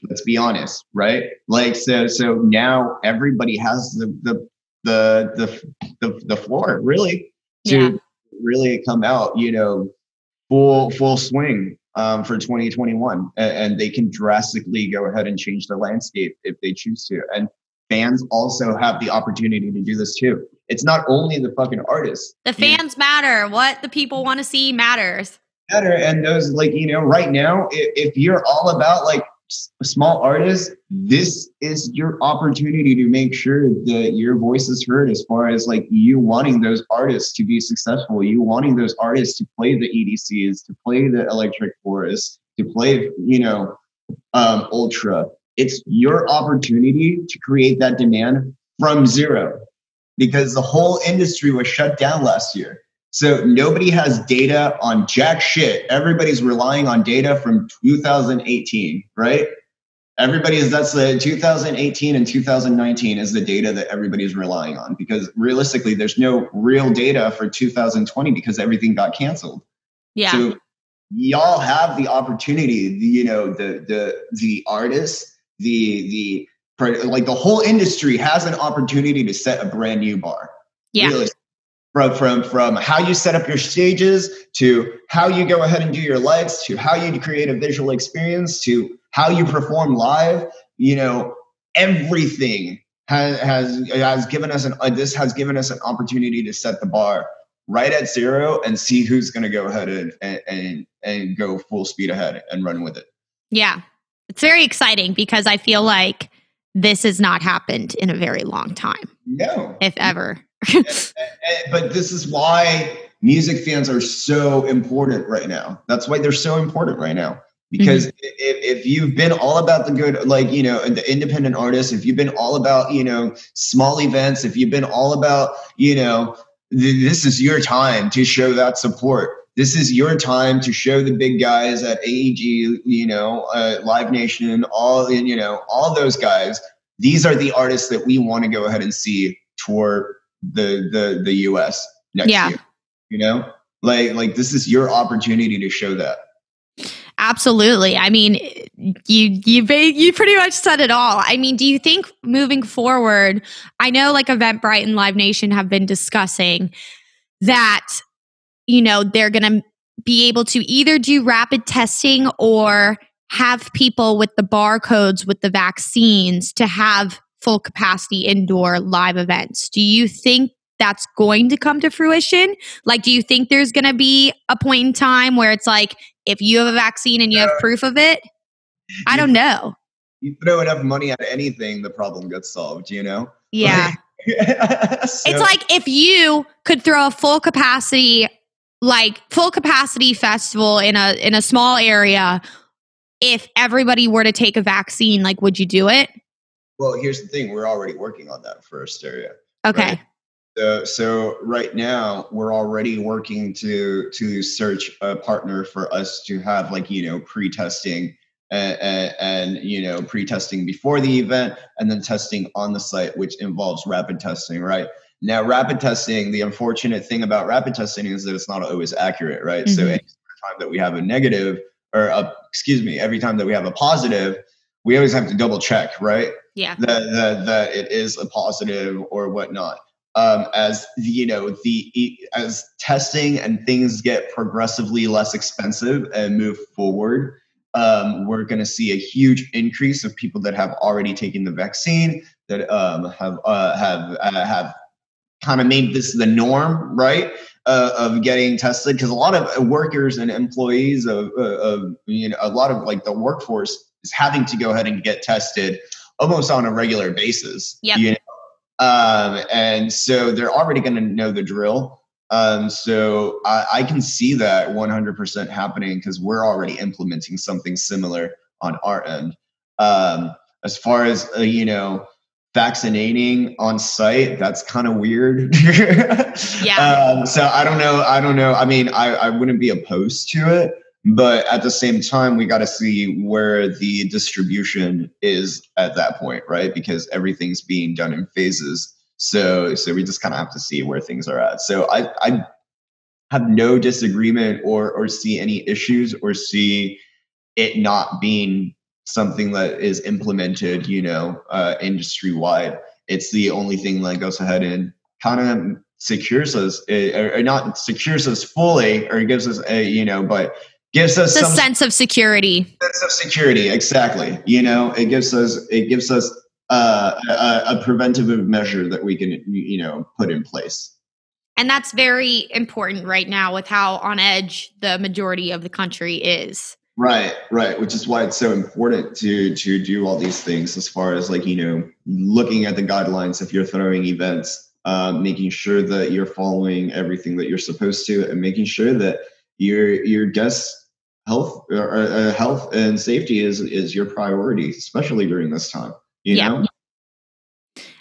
Let's be honest, right? Like so so now everybody has the the the the the, the floor really to yeah. really come out, you know, full full swing um, for 2021, and, and they can drastically go ahead and change the landscape if they choose to. And fans also have the opportunity to do this too. It's not only the fucking artists. The fans you know, matter. What the people want to see matters. Matter and those like you know right now, if, if you're all about like small artists, this is your opportunity to make sure that your voice is heard as far as like you wanting those artists to be successful, you wanting those artists to play the EDCs, to play the Electric Forest, to play, you know, um, Ultra. It's your opportunity to create that demand from zero because the whole industry was shut down last year. So nobody has data on jack shit. Everybody's relying on data from 2018, right? Everybody Everybody's that's the 2018 and 2019 is the data that everybody's relying on because realistically, there's no real data for 2020 because everything got canceled. Yeah. So y'all have the opportunity, the, you know, the the the artists, the the like the whole industry has an opportunity to set a brand new bar. Yeah from from from how you set up your stages to how you go ahead and do your lights to how you create a visual experience to how you perform live. You know everything has has has given us an uh, this has given us an opportunity to set the bar right at zero and see who's going to go ahead and, and and and go full speed ahead and run with it. Yeah. It's very exciting because i feel like this has not happened in a very long time. No. If ever but this is why music fans are so important right now. That's why they're so important right now. Because mm-hmm. if, if you've been all about the good, like, you know, the independent artists, if you've been all about, you know, small events, if you've been all about, you know, th- this is your time to show that support. This is your time to show the big guys at AEG, you know, uh, Live Nation, all, you know, all those guys. These are the artists that we want to go ahead and see tour the the the US next yeah. year. You know? Like like this is your opportunity to show that. Absolutely. I mean, you you you pretty much said it all. I mean, do you think moving forward, I know like Eventbrite and Live Nation have been discussing that you know, they're going to be able to either do rapid testing or have people with the barcodes with the vaccines to have full capacity indoor live events. Do you think that's going to come to fruition? Like, do you think there's going to be a point in time where it's like, if you have a vaccine and you have proof of it? I don't know. You throw enough money at anything, the problem gets solved, you know? Yeah. so. It's like if you could throw a full capacity, like full capacity festival in a in a small area, if everybody were to take a vaccine, like would you do it? Well, here's the thing: we're already working on that for Asteria. Okay. Right? So, so right now we're already working to to search a partner for us to have like you know pre-testing and, and, and, you know pre-testing before the event and then testing on the site which involves rapid testing right now rapid testing the unfortunate thing about rapid testing is that it's not always accurate right mm-hmm. so every time that we have a negative or a, excuse me every time that we have a positive we always have to double check right yeah. that, that, that it is a positive or whatnot. Um, as you know the as testing and things get progressively less expensive and move forward um, we're going to see a huge increase of people that have already taken the vaccine that um, have uh, have uh, have kind of made this the norm right uh, of getting tested. Because a lot of workers and employees of, uh, of you know a lot of like the workforce is having to go ahead and get tested almost on a regular basis. Yeah. You know? um, and so they're already going to know the drill. Um, so I, I can see that 100% happening because we're already implementing something similar on our end. Um, as far as uh, you know, vaccinating on site, that's kind of weird. yeah. Um, so I don't know. I don't know. I mean, I, I wouldn't be opposed to it, but at the same time, we got to see where the distribution is at that point, right? Because everything's being done in phases. So, so we just kind of have to see where things are at. So I, I have no disagreement or or see any issues or see it not being something that is implemented, you know, uh, industry wide. It's the only thing that goes ahead and kind of secures us, uh, or, or, not secures us fully, or gives us a, you know, but gives us a some sense of security. Sense of security, exactly. You know, it gives us it gives us uh, a, a preventative measure that we can, you know, put in place. And that's very important right now with how on edge the majority of the country is. Right, right. Which is why it's so important to to do all these things as far as like, you know, looking at the guidelines if you're throwing events, um, making sure that you're following everything that you're supposed to and making sure that your your guests health or, uh, health and safety is is your priority, especially during this time. You yeah. know?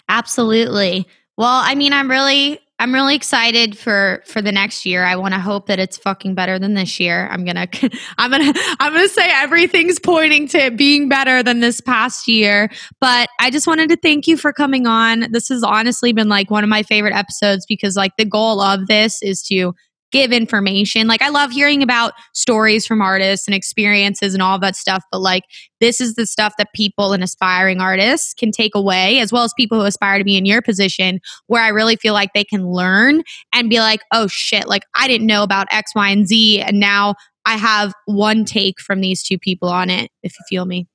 Absolutely. Well, I mean, I'm really I'm really excited for for the next year. I want to hope that it's fucking better than this year. I'm gonna I'm gonna I'm gonna say everything's pointing to it being better than this past year. But I just wanted to thank you for coming on. This has honestly been like one of my favorite episodes because like the goal of this is to give information. Like I love hearing about stories from artists and experiences and all that stuff, but like this is the stuff that people and aspiring artists can take away as well as people who aspire to be in your position where I really feel like they can learn and be like, "Oh shit, like I didn't know about X, Y, and Z and now I have one take from these two people on it." If you feel me.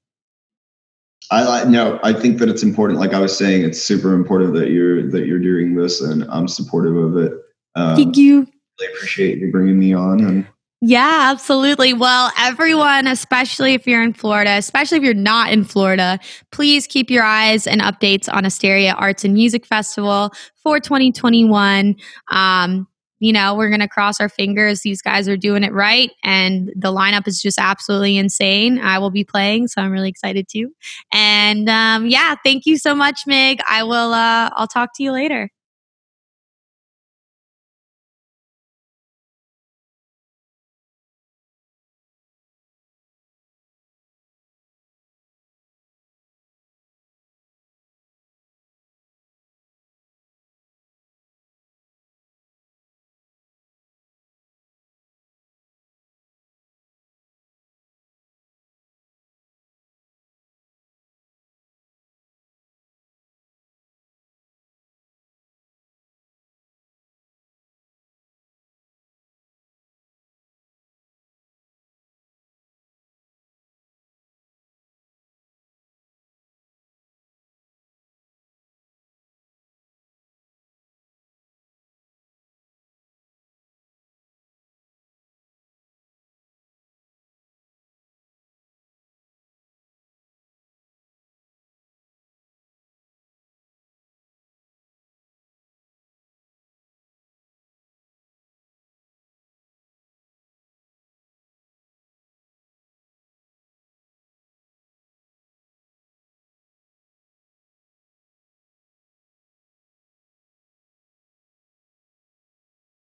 I no, I think that it's important. Like I was saying, it's super important that you're that you're doing this, and I'm supportive of it. Um, Thank you really appreciate you bringing me on and yeah, absolutely. Well, everyone, especially if you're in Florida, especially if you're not in Florida, please keep your eyes and updates on Asteria Arts and Music Festival for 2021. Um, you know, we're going to cross our fingers. These guys are doing it right. And the lineup is just absolutely insane. I will be playing, so I'm really excited too. And um, yeah, thank you so much, Mig. I will, uh, I'll talk to you later.